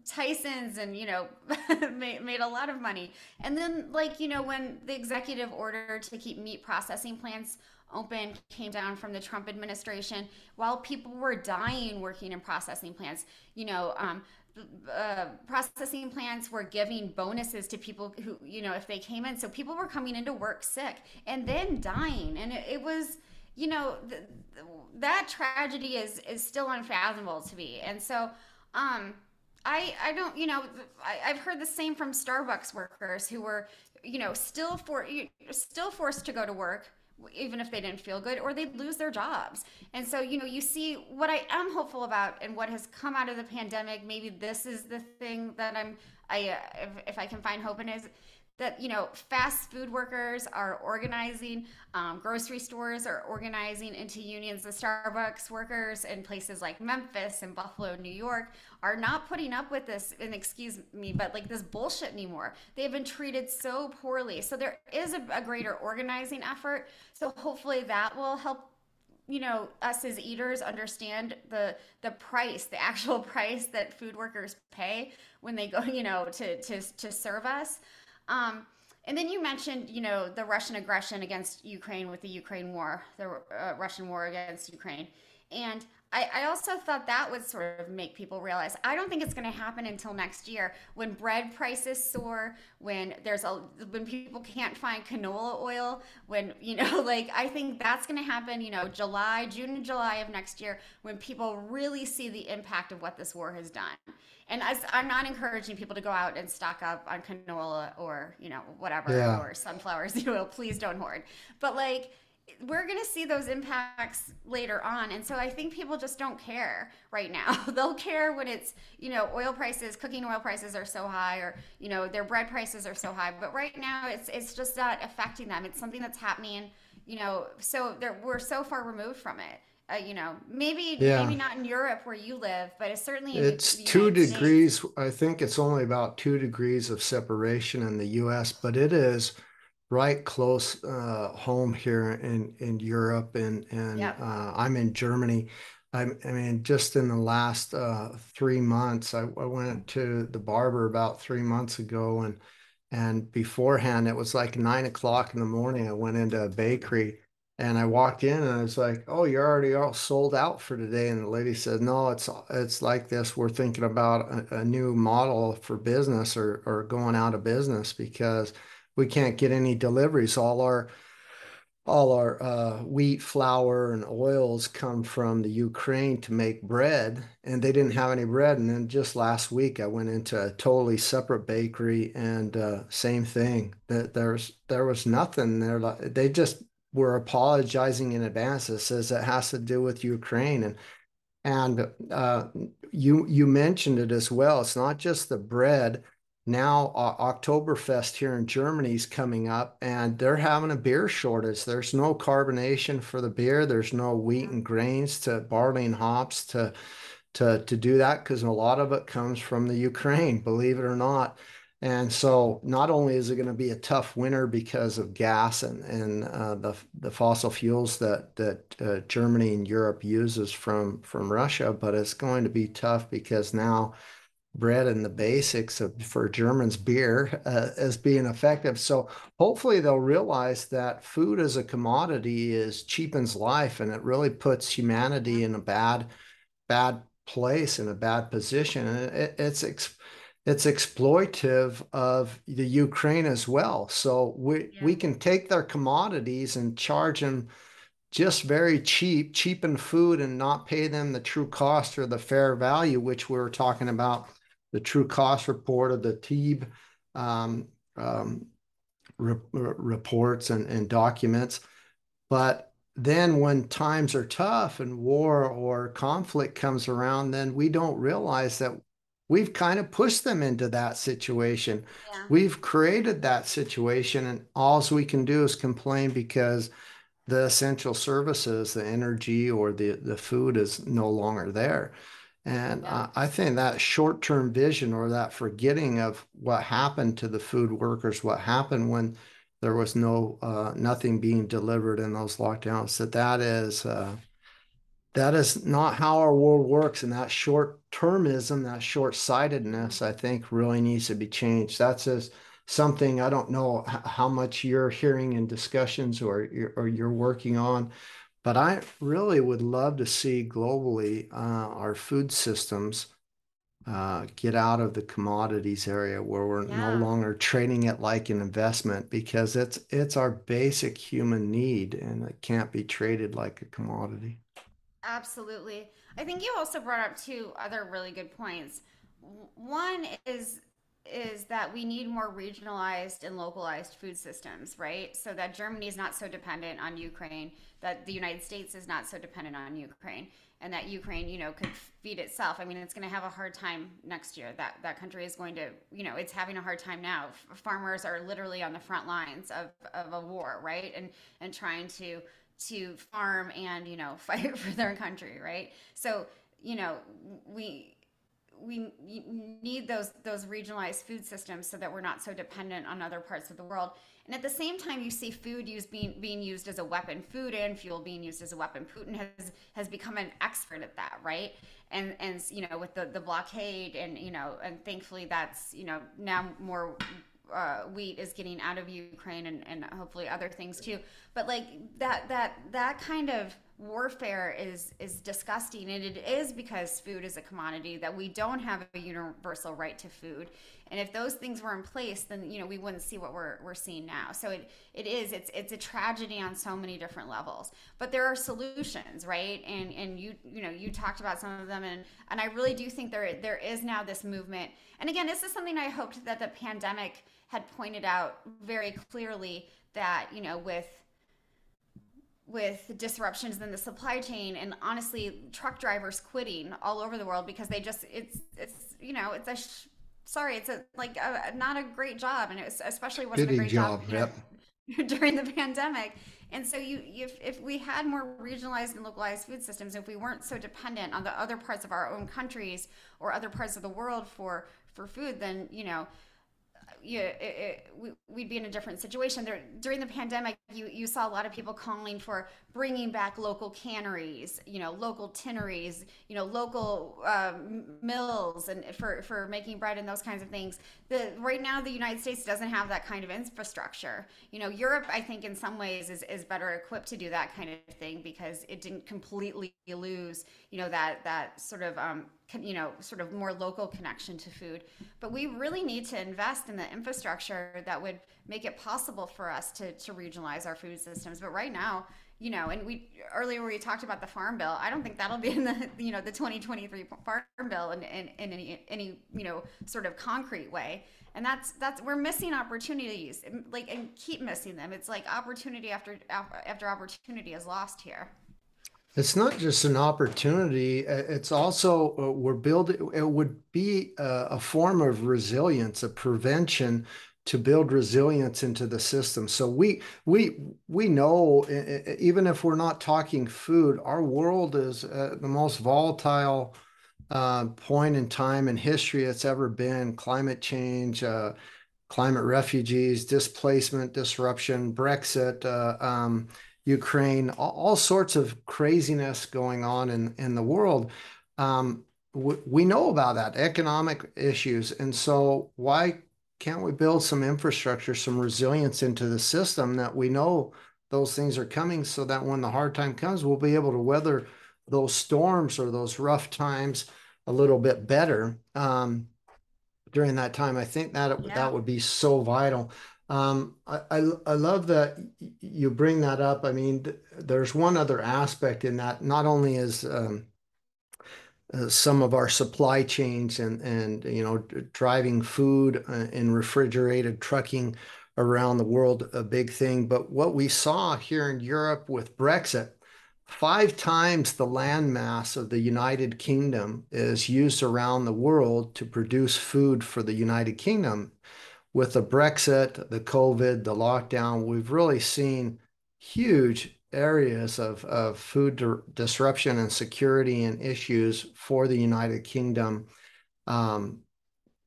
tyson's and you know made, made a lot of money. And then like you know when the executive order to keep meat processing plants open came down from the Trump administration while people were dying working in processing plants. You know, um, uh, processing plants were giving bonuses to people who, you know, if they came in. So people were coming into work sick and then dying. And it, it was, you know, th- that tragedy is, is still unfathomable to me. And so, um, I, I don't, you know, I, I've heard the same from Starbucks workers who were, you know, still for, still forced to go to work even if they didn't feel good or they'd lose their jobs. And so you know you see what i am hopeful about and what has come out of the pandemic maybe this is the thing that i'm i uh, if, if i can find hope in is that you know fast food workers are organizing um, grocery stores are organizing into unions. The starbucks workers in places like memphis and buffalo new york are not putting up with this and excuse me but like this bullshit anymore. They've been treated so poorly. So there is a, a greater organizing effort. So hopefully that will help you know us as eaters understand the the price the actual price that food workers pay when they go you know to to to serve us um, and then you mentioned, you know, the Russian aggression against Ukraine with the Ukraine war, the uh, Russian war against Ukraine. And I, I, also thought that would sort of make people realize I don't think it's going to happen until next year when bread prices soar, when there's a when people can't find canola oil, when you know, like I think that's going to happen, you know, July, June and July of next year when people really see the impact of what this war has done. And as, I'm not encouraging people to go out and stock up on canola or you know whatever yeah. or sunflowers oil. Please don't hoard. But like we're going to see those impacts later on and so i think people just don't care right now they'll care when it's you know oil prices cooking oil prices are so high or you know their bread prices are so high but right now it's it's just not affecting them it's something that's happening you know so we're so far removed from it uh, you know maybe yeah. maybe not in europe where you live but it's certainly it's two degrees States. i think it's only about two degrees of separation in the us but it is right close uh, home here in in Europe, and and yep. uh, I'm in Germany. I, I, mean, just in the last uh, three months, I, I, went to the barber about three months ago, and and beforehand, it was like nine o'clock in the morning. I went into a bakery, and I walked in, and I was like, "Oh, you're already all sold out for today." And the lady said, "No, it's it's like this. We're thinking about a, a new model for business, or or going out of business because." We can't get any deliveries. All our all our uh, wheat, flour, and oils come from the Ukraine to make bread, and they didn't have any bread. And then just last week, I went into a totally separate bakery, and uh, same thing. That there's there was nothing there. They just were apologizing in advance. It says it has to do with Ukraine, and and uh, you you mentioned it as well. It's not just the bread now uh, Oktoberfest here in Germany is coming up and they're having a beer shortage. There's no carbonation for the beer. There's no wheat and grains to barley and hops to to to do that because a lot of it comes from the Ukraine, believe it or not. And so not only is it going to be a tough winter because of gas and, and uh, the, the fossil fuels that, that uh, Germany and Europe uses from, from Russia, but it's going to be tough because now bread and the basics of for Germans beer uh, as being effective. So hopefully they'll realize that food as a commodity is cheapens life and it really puts humanity in a bad bad place in a bad position and it, it's ex, it's exploitive of the Ukraine as well. So we yeah. we can take their commodities and charge them just very cheap, cheapen food and not pay them the true cost or the fair value, which we were talking about the true cost report of the TEEB um, um, re reports and, and documents. But then when times are tough and war or conflict comes around, then we don't realize that we've kind of pushed them into that situation. Yeah. We've created that situation, and all we can do is complain because the essential services, the energy or the, the food is no longer there. And yeah. I think that short term vision or that forgetting of what happened to the food workers, what happened when there was no uh, nothing being delivered in those lockdowns, that that is uh, that is not how our world works. And that short termism, that short sightedness, I think really needs to be changed. That's just something I don't know how much you're hearing in discussions or or you're working on but I really would love to see globally uh, our food systems uh, get out of the commodities area where we're yeah. no longer trading it like an investment because it's it's our basic human need and it can't be traded like a commodity. Absolutely. I think you also brought up two other really good points. One is is that we need more regionalized and localized food systems, right? So that Germany is not so dependent on Ukraine, that the United States is not so dependent on Ukraine, and that Ukraine, you know, could feed itself. I mean, it's going to have a hard time next year. That that country is going to, you know, it's having a hard time now. Farmers are literally on the front lines of, of a war, right? And and trying to to farm and you know fight for their country, right? So you know we we need those those regionalized food systems so that we're not so dependent on other parts of the world. And at the same time, you see food use being being used as a weapon, food and fuel being used as a weapon. Putin has has become an expert at that, right? And and you know with the the blockade and you know and thankfully that's you know now more uh, wheat is getting out of Ukraine and, and hopefully other things too. But like that that that kind of warfare is is disgusting. And it is because food is a commodity that we don't have a universal right to food. And if those things were in place then you know we wouldn't see what we're, we're seeing now. So it it is it's it's a tragedy on so many different levels. But there are solutions right? And and you you know you talked about some of them. And and I really do think there there is now this movement. And again this is something I hoped that the pandemic had pointed out very clearly that you know with with disruptions in the supply chain and honestly truck drivers quitting all over the world because they just it's it's you know it's a sh- sorry it's a like a, not a great job and it was especially wasn't a great job, job yep. during the pandemic and so you if, if we had more regionalized and localized food systems if we weren't so dependent on the other parts of our own countries or other parts of the world for for food then you know you it, it, we, would be in a different situation. There, during the pandemic, you, you saw a lot of people calling for bringing back local canneries, you know, local tinneries, you know, local um, mills, and for, for making bread and those kinds of things. The right now, the United States doesn't have that kind of infrastructure. You know, Europe, I think, in some ways, is, is better equipped to do that kind of thing because it didn't completely lose, you know, that that sort of um, you know, sort of more local connection to food. But we really need to invest in the infrastructure that would make it possible for us to, to regionalize our food systems. But right now, you know, and we earlier we talked about the farm bill. I don't think that'll be in the you know the 2023 farm bill in, in, in any any you know sort of concrete way. And that's that's we're missing opportunities, like and keep missing them. It's like opportunity after after opportunity is lost here. It's not just an opportunity. It's also uh, we're building. It would be a, a, form of resilience, a prevention to build resilience into the system. So we we we know even if we're not talking food, our world is uh, the most volatile uh, point in time in history it's ever been. Climate change. Uh, climate refugees, displacement, disruption, Brexit, uh, um, Ukraine, all, all, sorts of craziness going on in, in the world. Um, we know about that economic issues. And so why can't we build some infrastructure, some resilience into the system that we know those things are coming so that when the hard time comes, we'll be able to weather those storms or those rough times a little bit better um, during that time. I think that yeah. that would be so vital. Um, I, I, love that you bring that up. I mean, th there's one other aspect in that. Not only is um, uh, some of our supply chains and and you know driving food uh, in refrigerated trucking around the world a big thing, but what we saw here in Europe with Brexit, five times the land mass of the United Kingdom is used around the world to produce food for the United Kingdom with the Brexit, the COVID, the lockdown, we've really seen huge areas of, of food di disruption and security and issues for the United Kingdom um,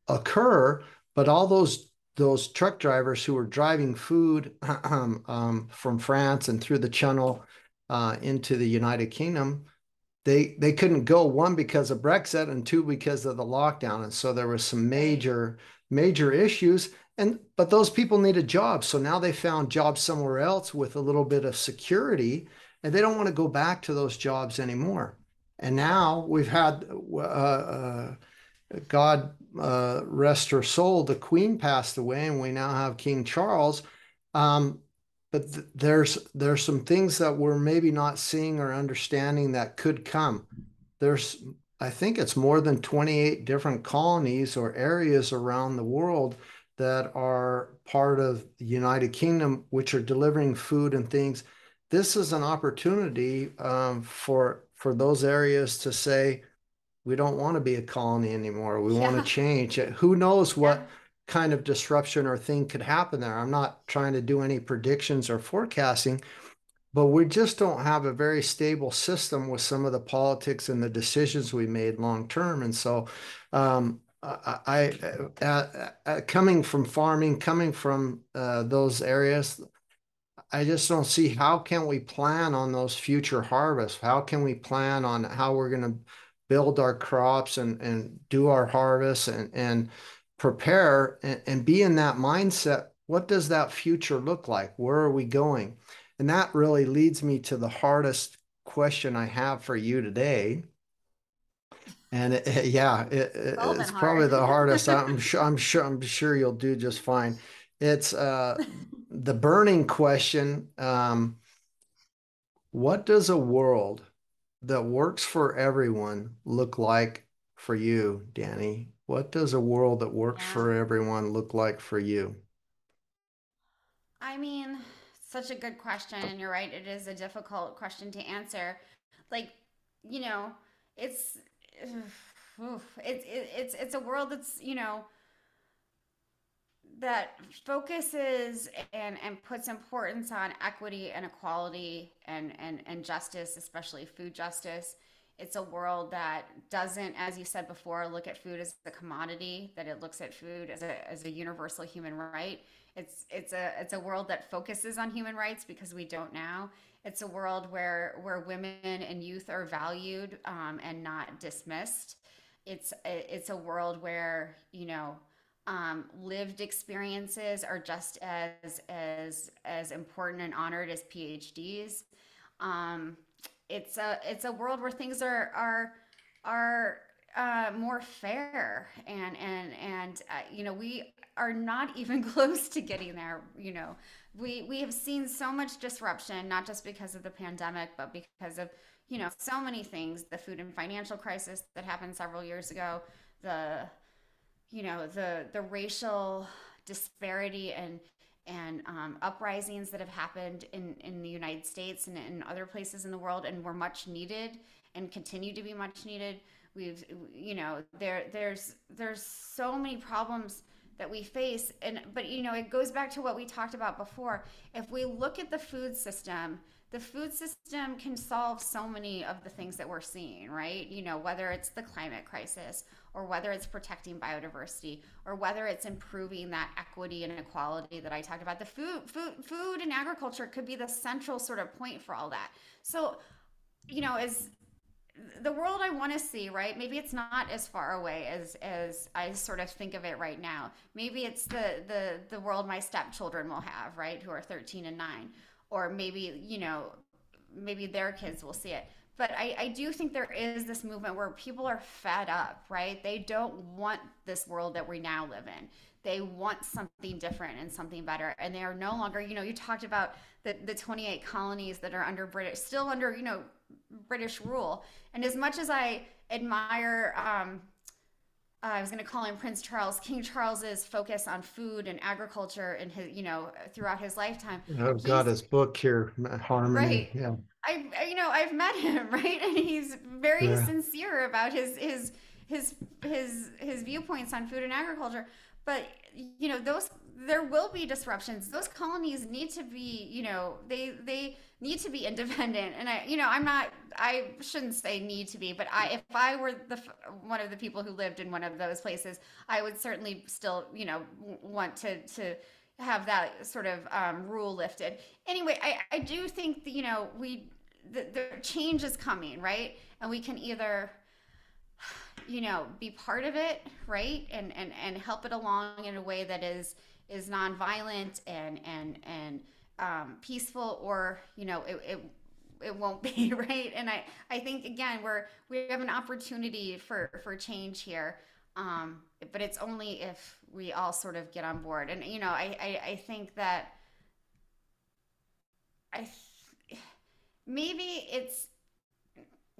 occur. But all those those truck drivers who were driving food um, from France and through the Channel uh, into the United Kingdom, they they couldn't go one because of Brexit and two because of the lockdown, and so there was some major major issues. And but those people need a job So now they found jobs somewhere else with a little bit of security, and they don't want to go back to those jobs anymore. And now we've had uh, uh, God uh, rest her soul, the Queen passed away, and we now have King Charles. Um, but th there's there's some things that we're maybe not seeing or understanding that could come. There's I think it's more than 28 different colonies or areas around the world that are part of the United Kingdom, which are delivering food and things. This is an opportunity um, for for those areas to say, we don't want to be a colony anymore. We yeah. want to change it. Who knows what yeah. kind of disruption or thing could happen there? I'm not trying to do any predictions or forecasting, but we just don't have a very stable system with some of the politics and the decisions we made long term. And so, um, I, I uh, uh, coming from farming, coming from uh, those areas, I just don't see how can we plan on those future harvests? How can we plan on how we're going to build our crops and and do our harvests and and prepare and, and be in that mindset? What does that future look like? Where are we going? And that really leads me to the hardest question I have for you today. And it, yeah, it, it's probably the hardest. I'm sure. I'm sure. I'm sure you'll do just fine. It's uh, the burning question. Um, what does a world that works for everyone look like for you, Danny? What does a world that works yeah. for everyone look like for you? I mean, such a good question and you're right it is a difficult question to answer. Like you know it's it's it's it's a world that's you know that focuses and and puts importance on equity and equality and and and justice especially food justice. It's a world that doesn't as you said before look at food as a commodity that it looks at food as a as a universal human right it's it's a it's a world that focuses on human rights because we don't now. It's a world where where women and youth are valued um, and not dismissed. It's it's a world where you know um, lived experiences are just as as as important and honored as PhDs. Um, it's a it's a world where things are are are uh, more fair and and and uh, you know we are not even close to getting there you know. We we have seen so much disruption not just because of the pandemic but because of you know so many things. The food and financial crisis that happened several years ago the you know the the racial disparity and and um, uprisings that have happened in in the United States and in other places in the world and were much needed and continue to be much needed. We've you know there there's there's so many problems that we face. And but you know it goes back to what we talked about before. If we look at the food system the food system can solve so many of the things that we're seeing right? You know whether it's the climate crisis or whether it's protecting biodiversity or whether it's improving that equity and equality that i talked about the food food food and agriculture could be the central sort of point for all that. So you know as the world I want to see, right? Maybe it's not as far away as as I sort of think of it right now. Maybe it's the the the world my stepchildren will have, right, who are 13 and 9, or maybe, you know, maybe their kids will see it. But I, I do think there is this movement where people are fed up, right? They don't want this world that we now live in. They want something different and something better and they are no longer you know you talked about the, the 28 colonies that are under british still under you know british rule and as much as i admire um, uh, I was going to call him Prince Charles, King Charles's focus on food and agriculture and his, you know, throughout his lifetime. I've got his book here, Harmony. Right. Yeah. I, you know, I've met him, right, and he's very Yeah. sincere about his his his his his viewpoints on food and agriculture. But you know, those there will be disruptions. Those colonies need to be, you know, they they need to be independent. And I, you know, I'm not. I shouldn't say need to be, but I, if I were the one of the people who lived in one of those places, I would certainly still, you know, want to to have that sort of um, rule lifted. Anyway, I, I do think that, you know, we the, the change is coming, right? And we can either you know be part of it right? And and and help it along in a way that is is nonviolent and and and um, peaceful or you know it, it it won't be right? And i i think again we're we have an opportunity for for change here um but it's only if we all sort of get on board. And you know i i, I think that i th- maybe it's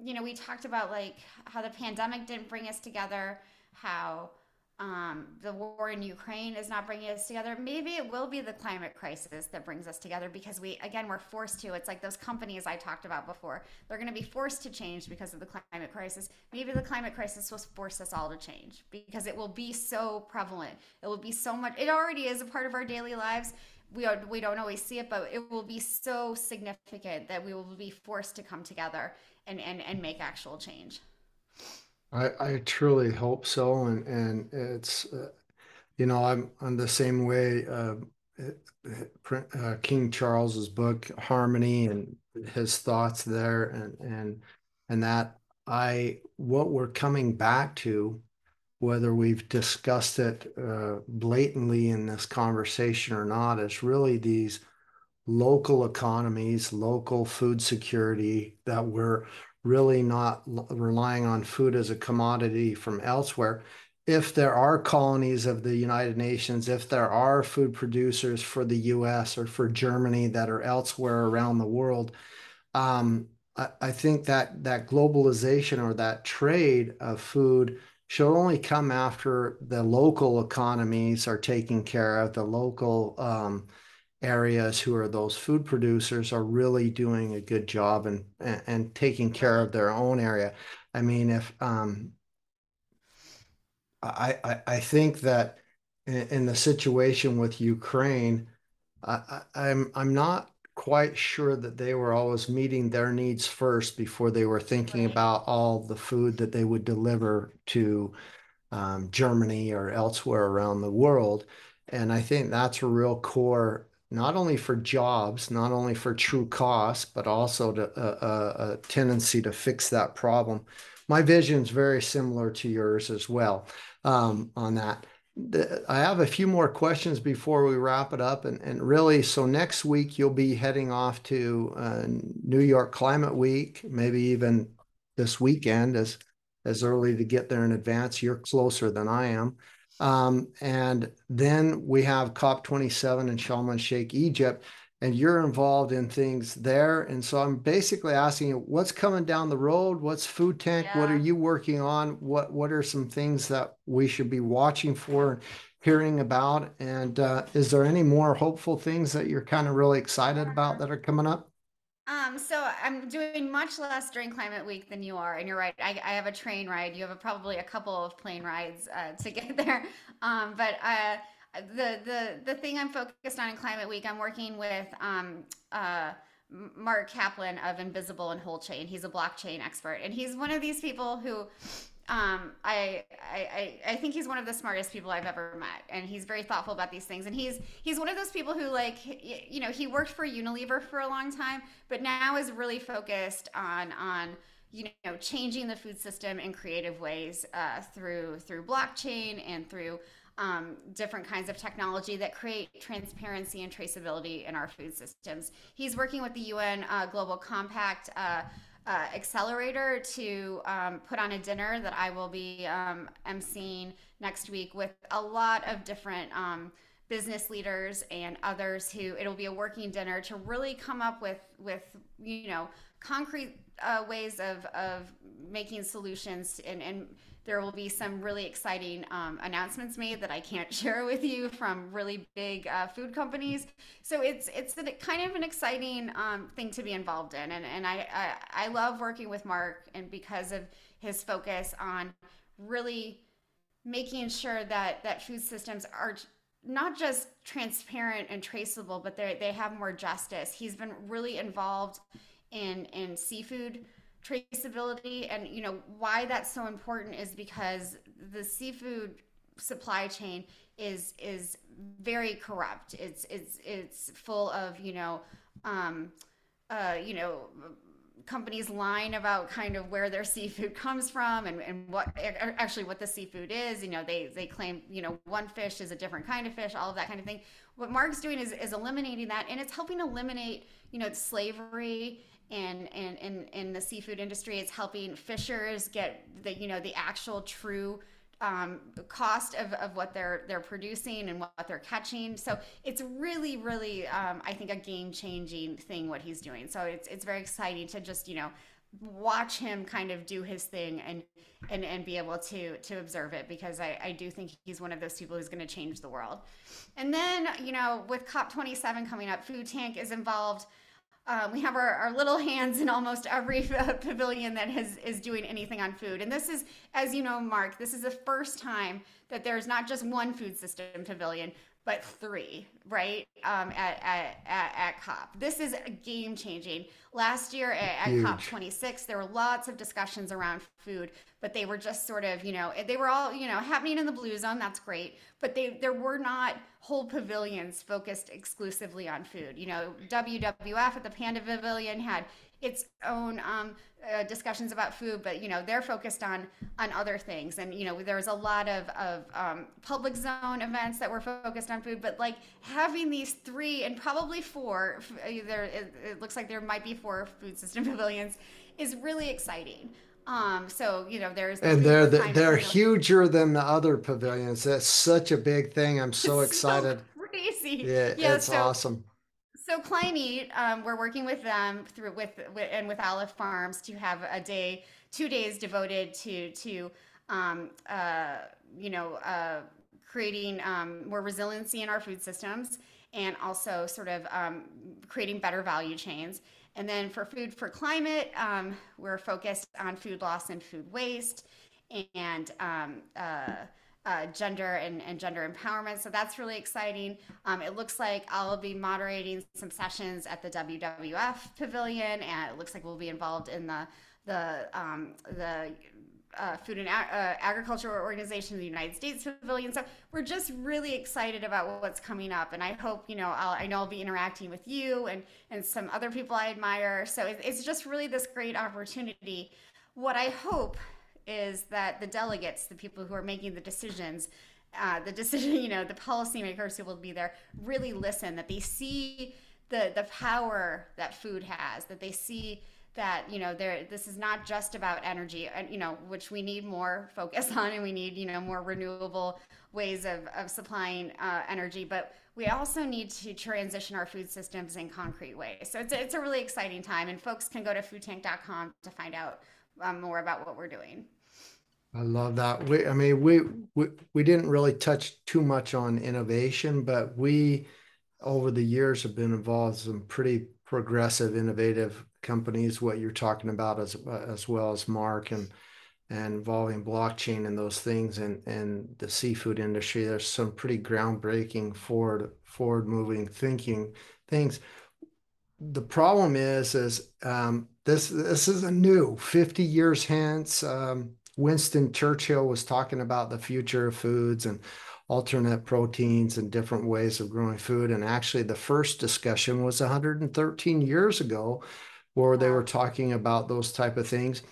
you know, we talked about like how the pandemic didn't bring us together, how um, the war in Ukraine is not bringing us together. Maybe it will be the climate crisis that brings us together because we, again, we're forced to. It's like those companies I talked about before. They're going to be forced to change because of the climate crisis. Maybe the climate crisis will force us all to change because it will be so prevalent. It will be so much. It already is a part of our daily lives. We, are, we don't always see it, but it will be so significant that we will be forced to come together and and and make actual change. I, I truly hope so. And, and it's, uh, you know, I'm, I'm the same way. Uh, uh, King Charles's book, Harmony, and his thoughts there, and, and, and that I, what we're coming back to, whether we've discussed it uh, blatantly in this conversation or not, is really these local economies, local food security that we're really not relying on food as a commodity from elsewhere. If there are colonies of the United Nations, if there are food producers for the US or for Germany that are elsewhere around the world, um, I, I think that that globalization or that trade of food should only come after the local economies are taken care of, the local um, areas who are those food producers are really doing a good job and and, and taking care of their own area. I mean, if um, I, I I think that in, in the situation with Ukraine, I, I, I'm I'm not quite sure that they were always meeting their needs first before they were thinking about all the food that they would deliver to um, Germany or elsewhere around the world. And I think that's a real core, not only for jobs, not only for true cost, but also to, a, a, a tendency to fix that problem. My vision is very similar to yours as well um, on that. The, I have a few more questions before we wrap it up. And, and really, so next week you'll be heading off to uh, New York Climate Week, maybe even this weekend as as early to get there in advance. You're closer than I am. Um, and then we have COP27 in Sharm el Sheikh, Egypt, and you're involved in things there. And so I'm basically asking you, what's coming down the road? What's Food Tank? What are you working on? What What are some things that we should be watching for, and hearing about? And uh, is there any more hopeful things that you're kind of really excited about that are coming up? Um, so I'm doing much less during Climate Week than you are, and you're right. I, I have a train ride. You have a, probably a couple of plane rides uh, to get there. Um, but uh, the the the thing I'm focused on in Climate Week, I'm working with um, uh, Mark Kaplan of Envisible and Wholechain. He's a blockchain expert, and he's one of these people who um, I, I I think he's one of the smartest people I've ever met, and he's very thoughtful about these things. And he's he's one of those people who like you know he worked for Unilever for a long time, but now is really focused on on you know changing the food system in creative ways uh, through through blockchain and through um, different kinds of technology that create transparency and traceability in our food systems. He's working with the UN uh, Global Compact. Uh, uh, accelerator to um, put on a dinner that I will be um, emceeing next week with a lot of different um, business leaders and others who it'll be a working dinner to really come up with with you know concrete uh, ways of of making solutions and and there will be some really exciting um, announcements made that I can't share with you from really big uh, food companies. So it's it's kind of an exciting um, thing to be involved in, and and I, I I love working with Mark, and because of his focus on really making sure that that food systems are not just transparent and traceable, but they they have more justice. He's been really involved in in seafood traceability and you know why that's so important is because the seafood supply chain is is very corrupt. It's it's it's full of you know um uh you know companies lying about kind of where their seafood comes from and, and what actually what the seafood is. You know they they claim you know one fish is a different kind of fish all of that kind of thing. What mark's doing is, is eliminating that and it's helping eliminate you know slavery and and in in the seafood industry it's helping fishers get the you know the actual true um, cost of, of what they're they're producing and what they're catching. So it's really, really, um, I think, a game changing thing what he's doing. So it's it's very exciting to just you know watch him kind of do his thing and and and be able to to observe it because I, I do think he's one of those people who's going to change the world. And then you know with COP27 coming up, Food Tank is involved. Um, we have our, our, little hands in almost every pavilion that has, is doing anything on food. And this is, as you know, Mark, this is the first time that there's not just one food system pavilion, but three, right? Um, at, at, at, at, COP. This is game changing. Last year at, at COP 26, there were lots of discussions around food, but they were just sort of, you know, they were all, you know, happening in the blue zone. That's great. But they, there were not whole pavilions focused exclusively on food. You know, WWF at the Panda Pavilion had its own um, uh, discussions about food, but you know they're focused on on other things. And you know there's a lot of of um, public zone events that were focused on food, but like having these three and probably four, there it, it looks like there might be four food system pavilions, is really exciting. Um, so you know, there's and they're the, they're huger than the other pavilions. That's such a big thing. I'm so excited. So crazy. Yeah, yeah it's so, awesome. So ClimEat, um, we're working with them through with, with, and with Olive Farms to have a day, two days devoted to to um, uh, you know uh, creating um, more resiliency in our food systems and also sort of um, creating better value chains. And then for Food for Climate, um, we're focused on food loss and food waste and um, uh, uh, gender and, and, gender empowerment. So that's really exciting. Um, it looks like I'll be moderating some sessions at the WWF Pavilion, and it looks like we'll be involved in the the um, the uh, Food and uh, Agriculture Organization of the United States Pavilion. So we're just really excited about what's coming up, and I hope you know I'll, i know I'll be interacting with you and and some other people I admire. So it, it's just really this great opportunity. What I hope is that the delegates, the people who are making the decisions, uh, the decision, you know, the policymakers who will be there, really listen. That they see the the power that food has. That they see that you know there this is not just about energy and you know which we need more focus on and we need you know more renewable ways of, of supplying uh, energy but we also need to transition our food systems in concrete ways so it's a, it's a really exciting time and folks can go to foodtank.com to find out um, more about what we're doing I love that. We, I mean, we, we we didn't really touch too much on innovation, but we over the years have been involved in some pretty progressive, innovative companies. What you're talking about as as well as Mark and and involving blockchain and those things and and the seafood industry. There's some pretty groundbreaking, forward forward moving thinking things. The problem is is um, this this is a new 50 years hence. Um, Winston Churchill was talking about the future of foods and alternate proteins and different ways of growing food. And actually, the first discussion was 113 years ago, where they were talking about those type of things.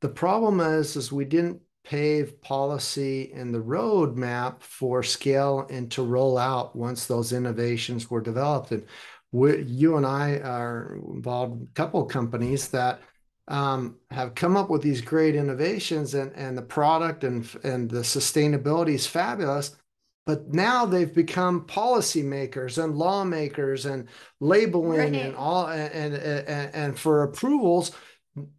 The problem is, is we didn't pave policy and the roadmap for scale and to roll out once those innovations were developed. And we, you and I are involved in a couple of companies that um, have come up with these great innovations and, and the product and, and the sustainability is fabulous. But now they've become policymakers and lawmakers and labeling Right. and all and, and and for approvals,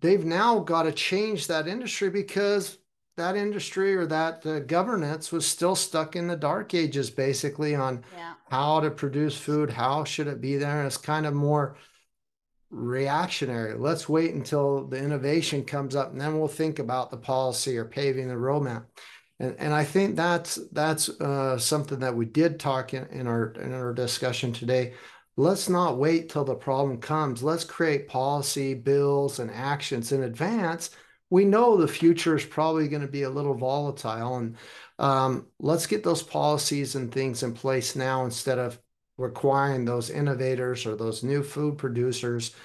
they've now got to change that industry because that industry or that uh, governance was still stuck in the dark ages basically on Yeah. how to produce food, how should it be there. It's kind of more reactionary. Let's wait until the innovation comes up and then we'll think about the policy or paving the roadmap. And, and I think that's that's uh, something that we did talk in, in our in our discussion today. Let's not wait till the problem comes. Let's create policy, bills, and actions in advance. We know the future is probably going to be a little volatile, and um, let's get those policies and things in place now instead of requiring those innovators or those new food producers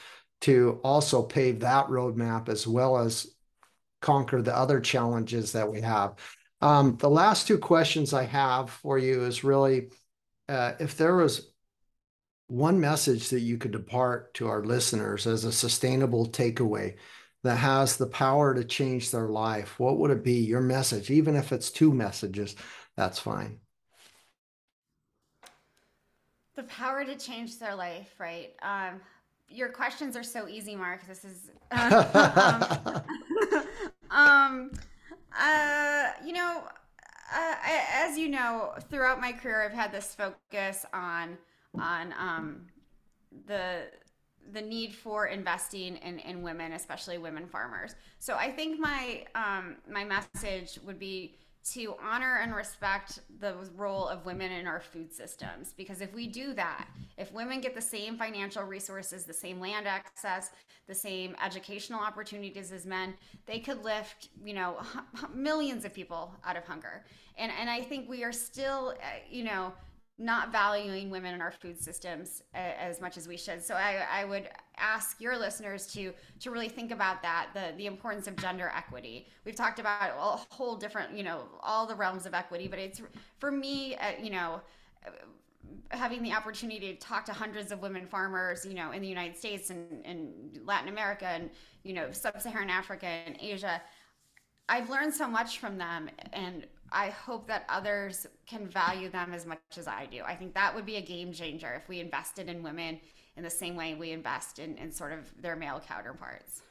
to also pave that roadmap as well as conquer the other challenges that we have. Um, the last two questions I have for you is really uh, if there was one message that you could depart to our listeners as a sustainable takeaway that has the power to change their life, what would it be? Your message, even if it's two messages, that's fine. The power to change their life, right? Um, your questions are so easy, Mark. This is, um, um, uh, you know, uh, I, as you know, throughout my career, I've had this focus on on um, the the need for investing in, in women, especially women farmers. So I think my um, my message would be to honor and respect the role of women in our food systems because if we do that if women get the same financial resources the same land access the same educational opportunities as men they could lift you know millions of people out of hunger and and i think we are still uh, you know not valuing women in our food systems as much as we should. So I, I would ask your listeners to to really think about that the the importance of gender equity. We've talked about a whole different you know all the realms of equity, but it's for me uh, you know having the opportunity to talk to hundreds of women farmers, you know, in the United States and in Latin America and you know sub-Saharan Africa and Asia, I've learned so much from them and I hope that others can value them as much as I do. I think that would be a game changer if we invested in women in the same way we invest in, in sort of their male counterparts.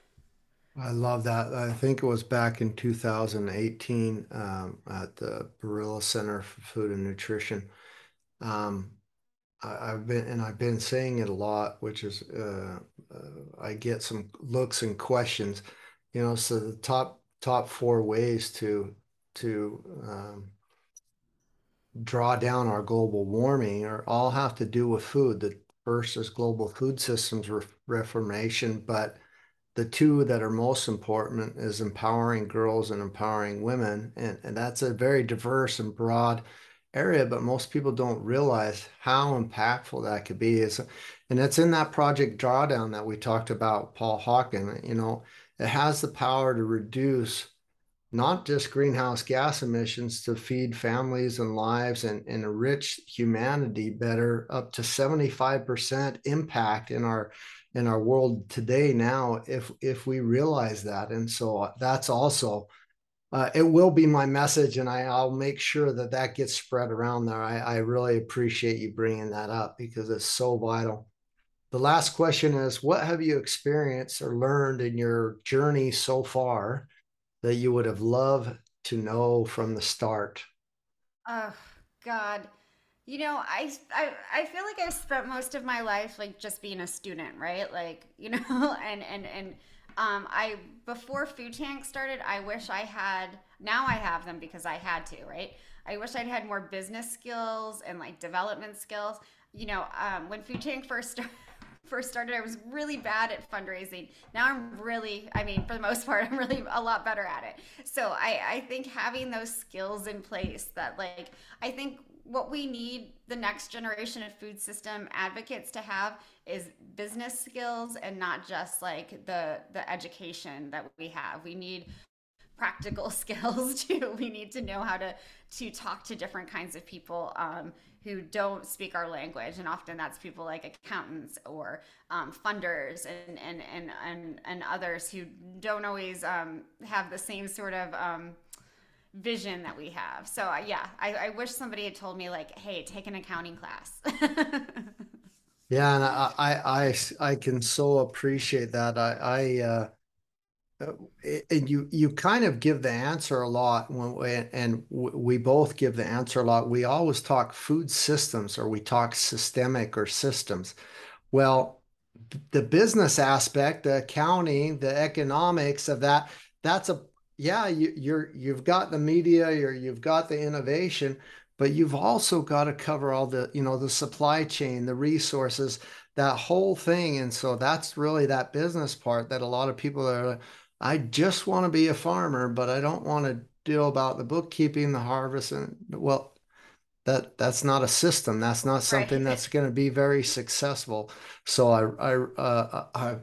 I love that. I think it was back in 2018 um, at the Barilla Center for Food and Nutrition. Um, I, have been and I've been saying it a lot, which is uh, uh, I get some looks and questions. You know, so the top top four ways to to um, draw down our global warming are all have to do with food. The is global food systems re reformation, but the two that are most important is empowering girls and empowering women. And, and that's a very diverse and broad area, but most people don't realize how impactful that could be. Is and it's in that project drawdown that we talked about, Paul Hawken, you know, it has the power to reduce not just greenhouse gas emissions to feed families and lives and, and enrich humanity better up to 75% impact in our in our world today now if if we realize that. And so that's also uh, it will be my message and I, i'll make sure that that gets spread around there. I, I really appreciate you bringing that up because it's so vital. The last question is what have you experienced or learned in your journey so far that you would have loved to know from the start? Oh God. You know, I, I I feel like I spent most of my life like just being a student, right? Like, you know, and and and um I before food tank started, I wish I had now I have them because I had to, right? I wish I'd had more business skills and like development skills. You know, um, when food tank first started first started, I was really bad at fundraising. Now I'm really, I mean, for the most part, I'm really a lot better at it. So I, I think having those skills in place that, like, I think what we need the next generation of food system advocates to have is business skills and not just like the the education that we have. We need practical skills too. We need to know how to to talk to different kinds of people um, who don't speak our language, and often that's people like accountants or um, funders and, and and and and others who don't always um, have the same sort of um, vision that we have. So uh, yeah, I, I wish somebody had told me like, hey, take an accounting class. Yeah, and I, I, I, I can so appreciate that. I, I, uh, Uh, and you, you kind of give the answer a lot when, and we both give the answer a lot. We always talk food systems or we talk systemic or systems. Well, the business aspect, the accounting, the economics of that, that's a, yeah, you, you're, you've got the media, you're, you've got the innovation, but you've also got to cover all the, you know, the supply chain, the resources, that whole thing. And so that's really that business part that a lot of people are I just want to be a farmer, but I don't want to deal about the bookkeeping, the harvest, and well, that that's not a system. That's not something right. that's going to be very successful. So I, I, uh, I,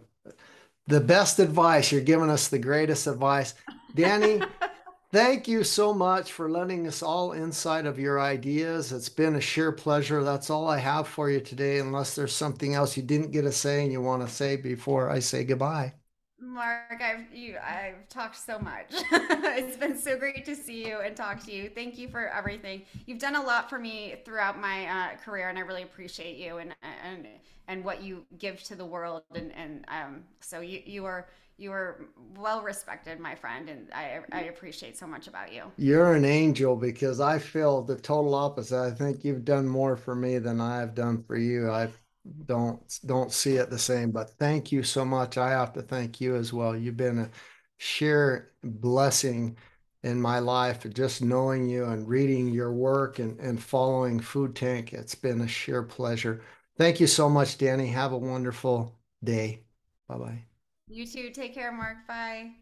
the best advice you're giving us the greatest advice, Danny. Thank you so much for letting us all inside of your ideas. It's been a sheer pleasure. That's all I have for you today, unless there's something else you didn't get to say and you want to say before I say goodbye. Mark, I've you I've talked so much. it's been so great to see you and talk to you. Thank you for everything. You've done a lot for me throughout my uh, career, and I really appreciate you and and and what you give to the world. And and um, so you you are you are well respected, my friend, and I I appreciate so much about you. You're an angel because I feel the total opposite. I think you've done more for me than I have done for you. I don't don't see it the same, but thank you so much. I have to thank you as well. You've been a sheer blessing in my life. Just knowing you and reading your work and, and following Food Tank, it's been a sheer pleasure. Thank you so much, Danny. Have a wonderful day. Bye bye. You too. Take care, Mark. Bye.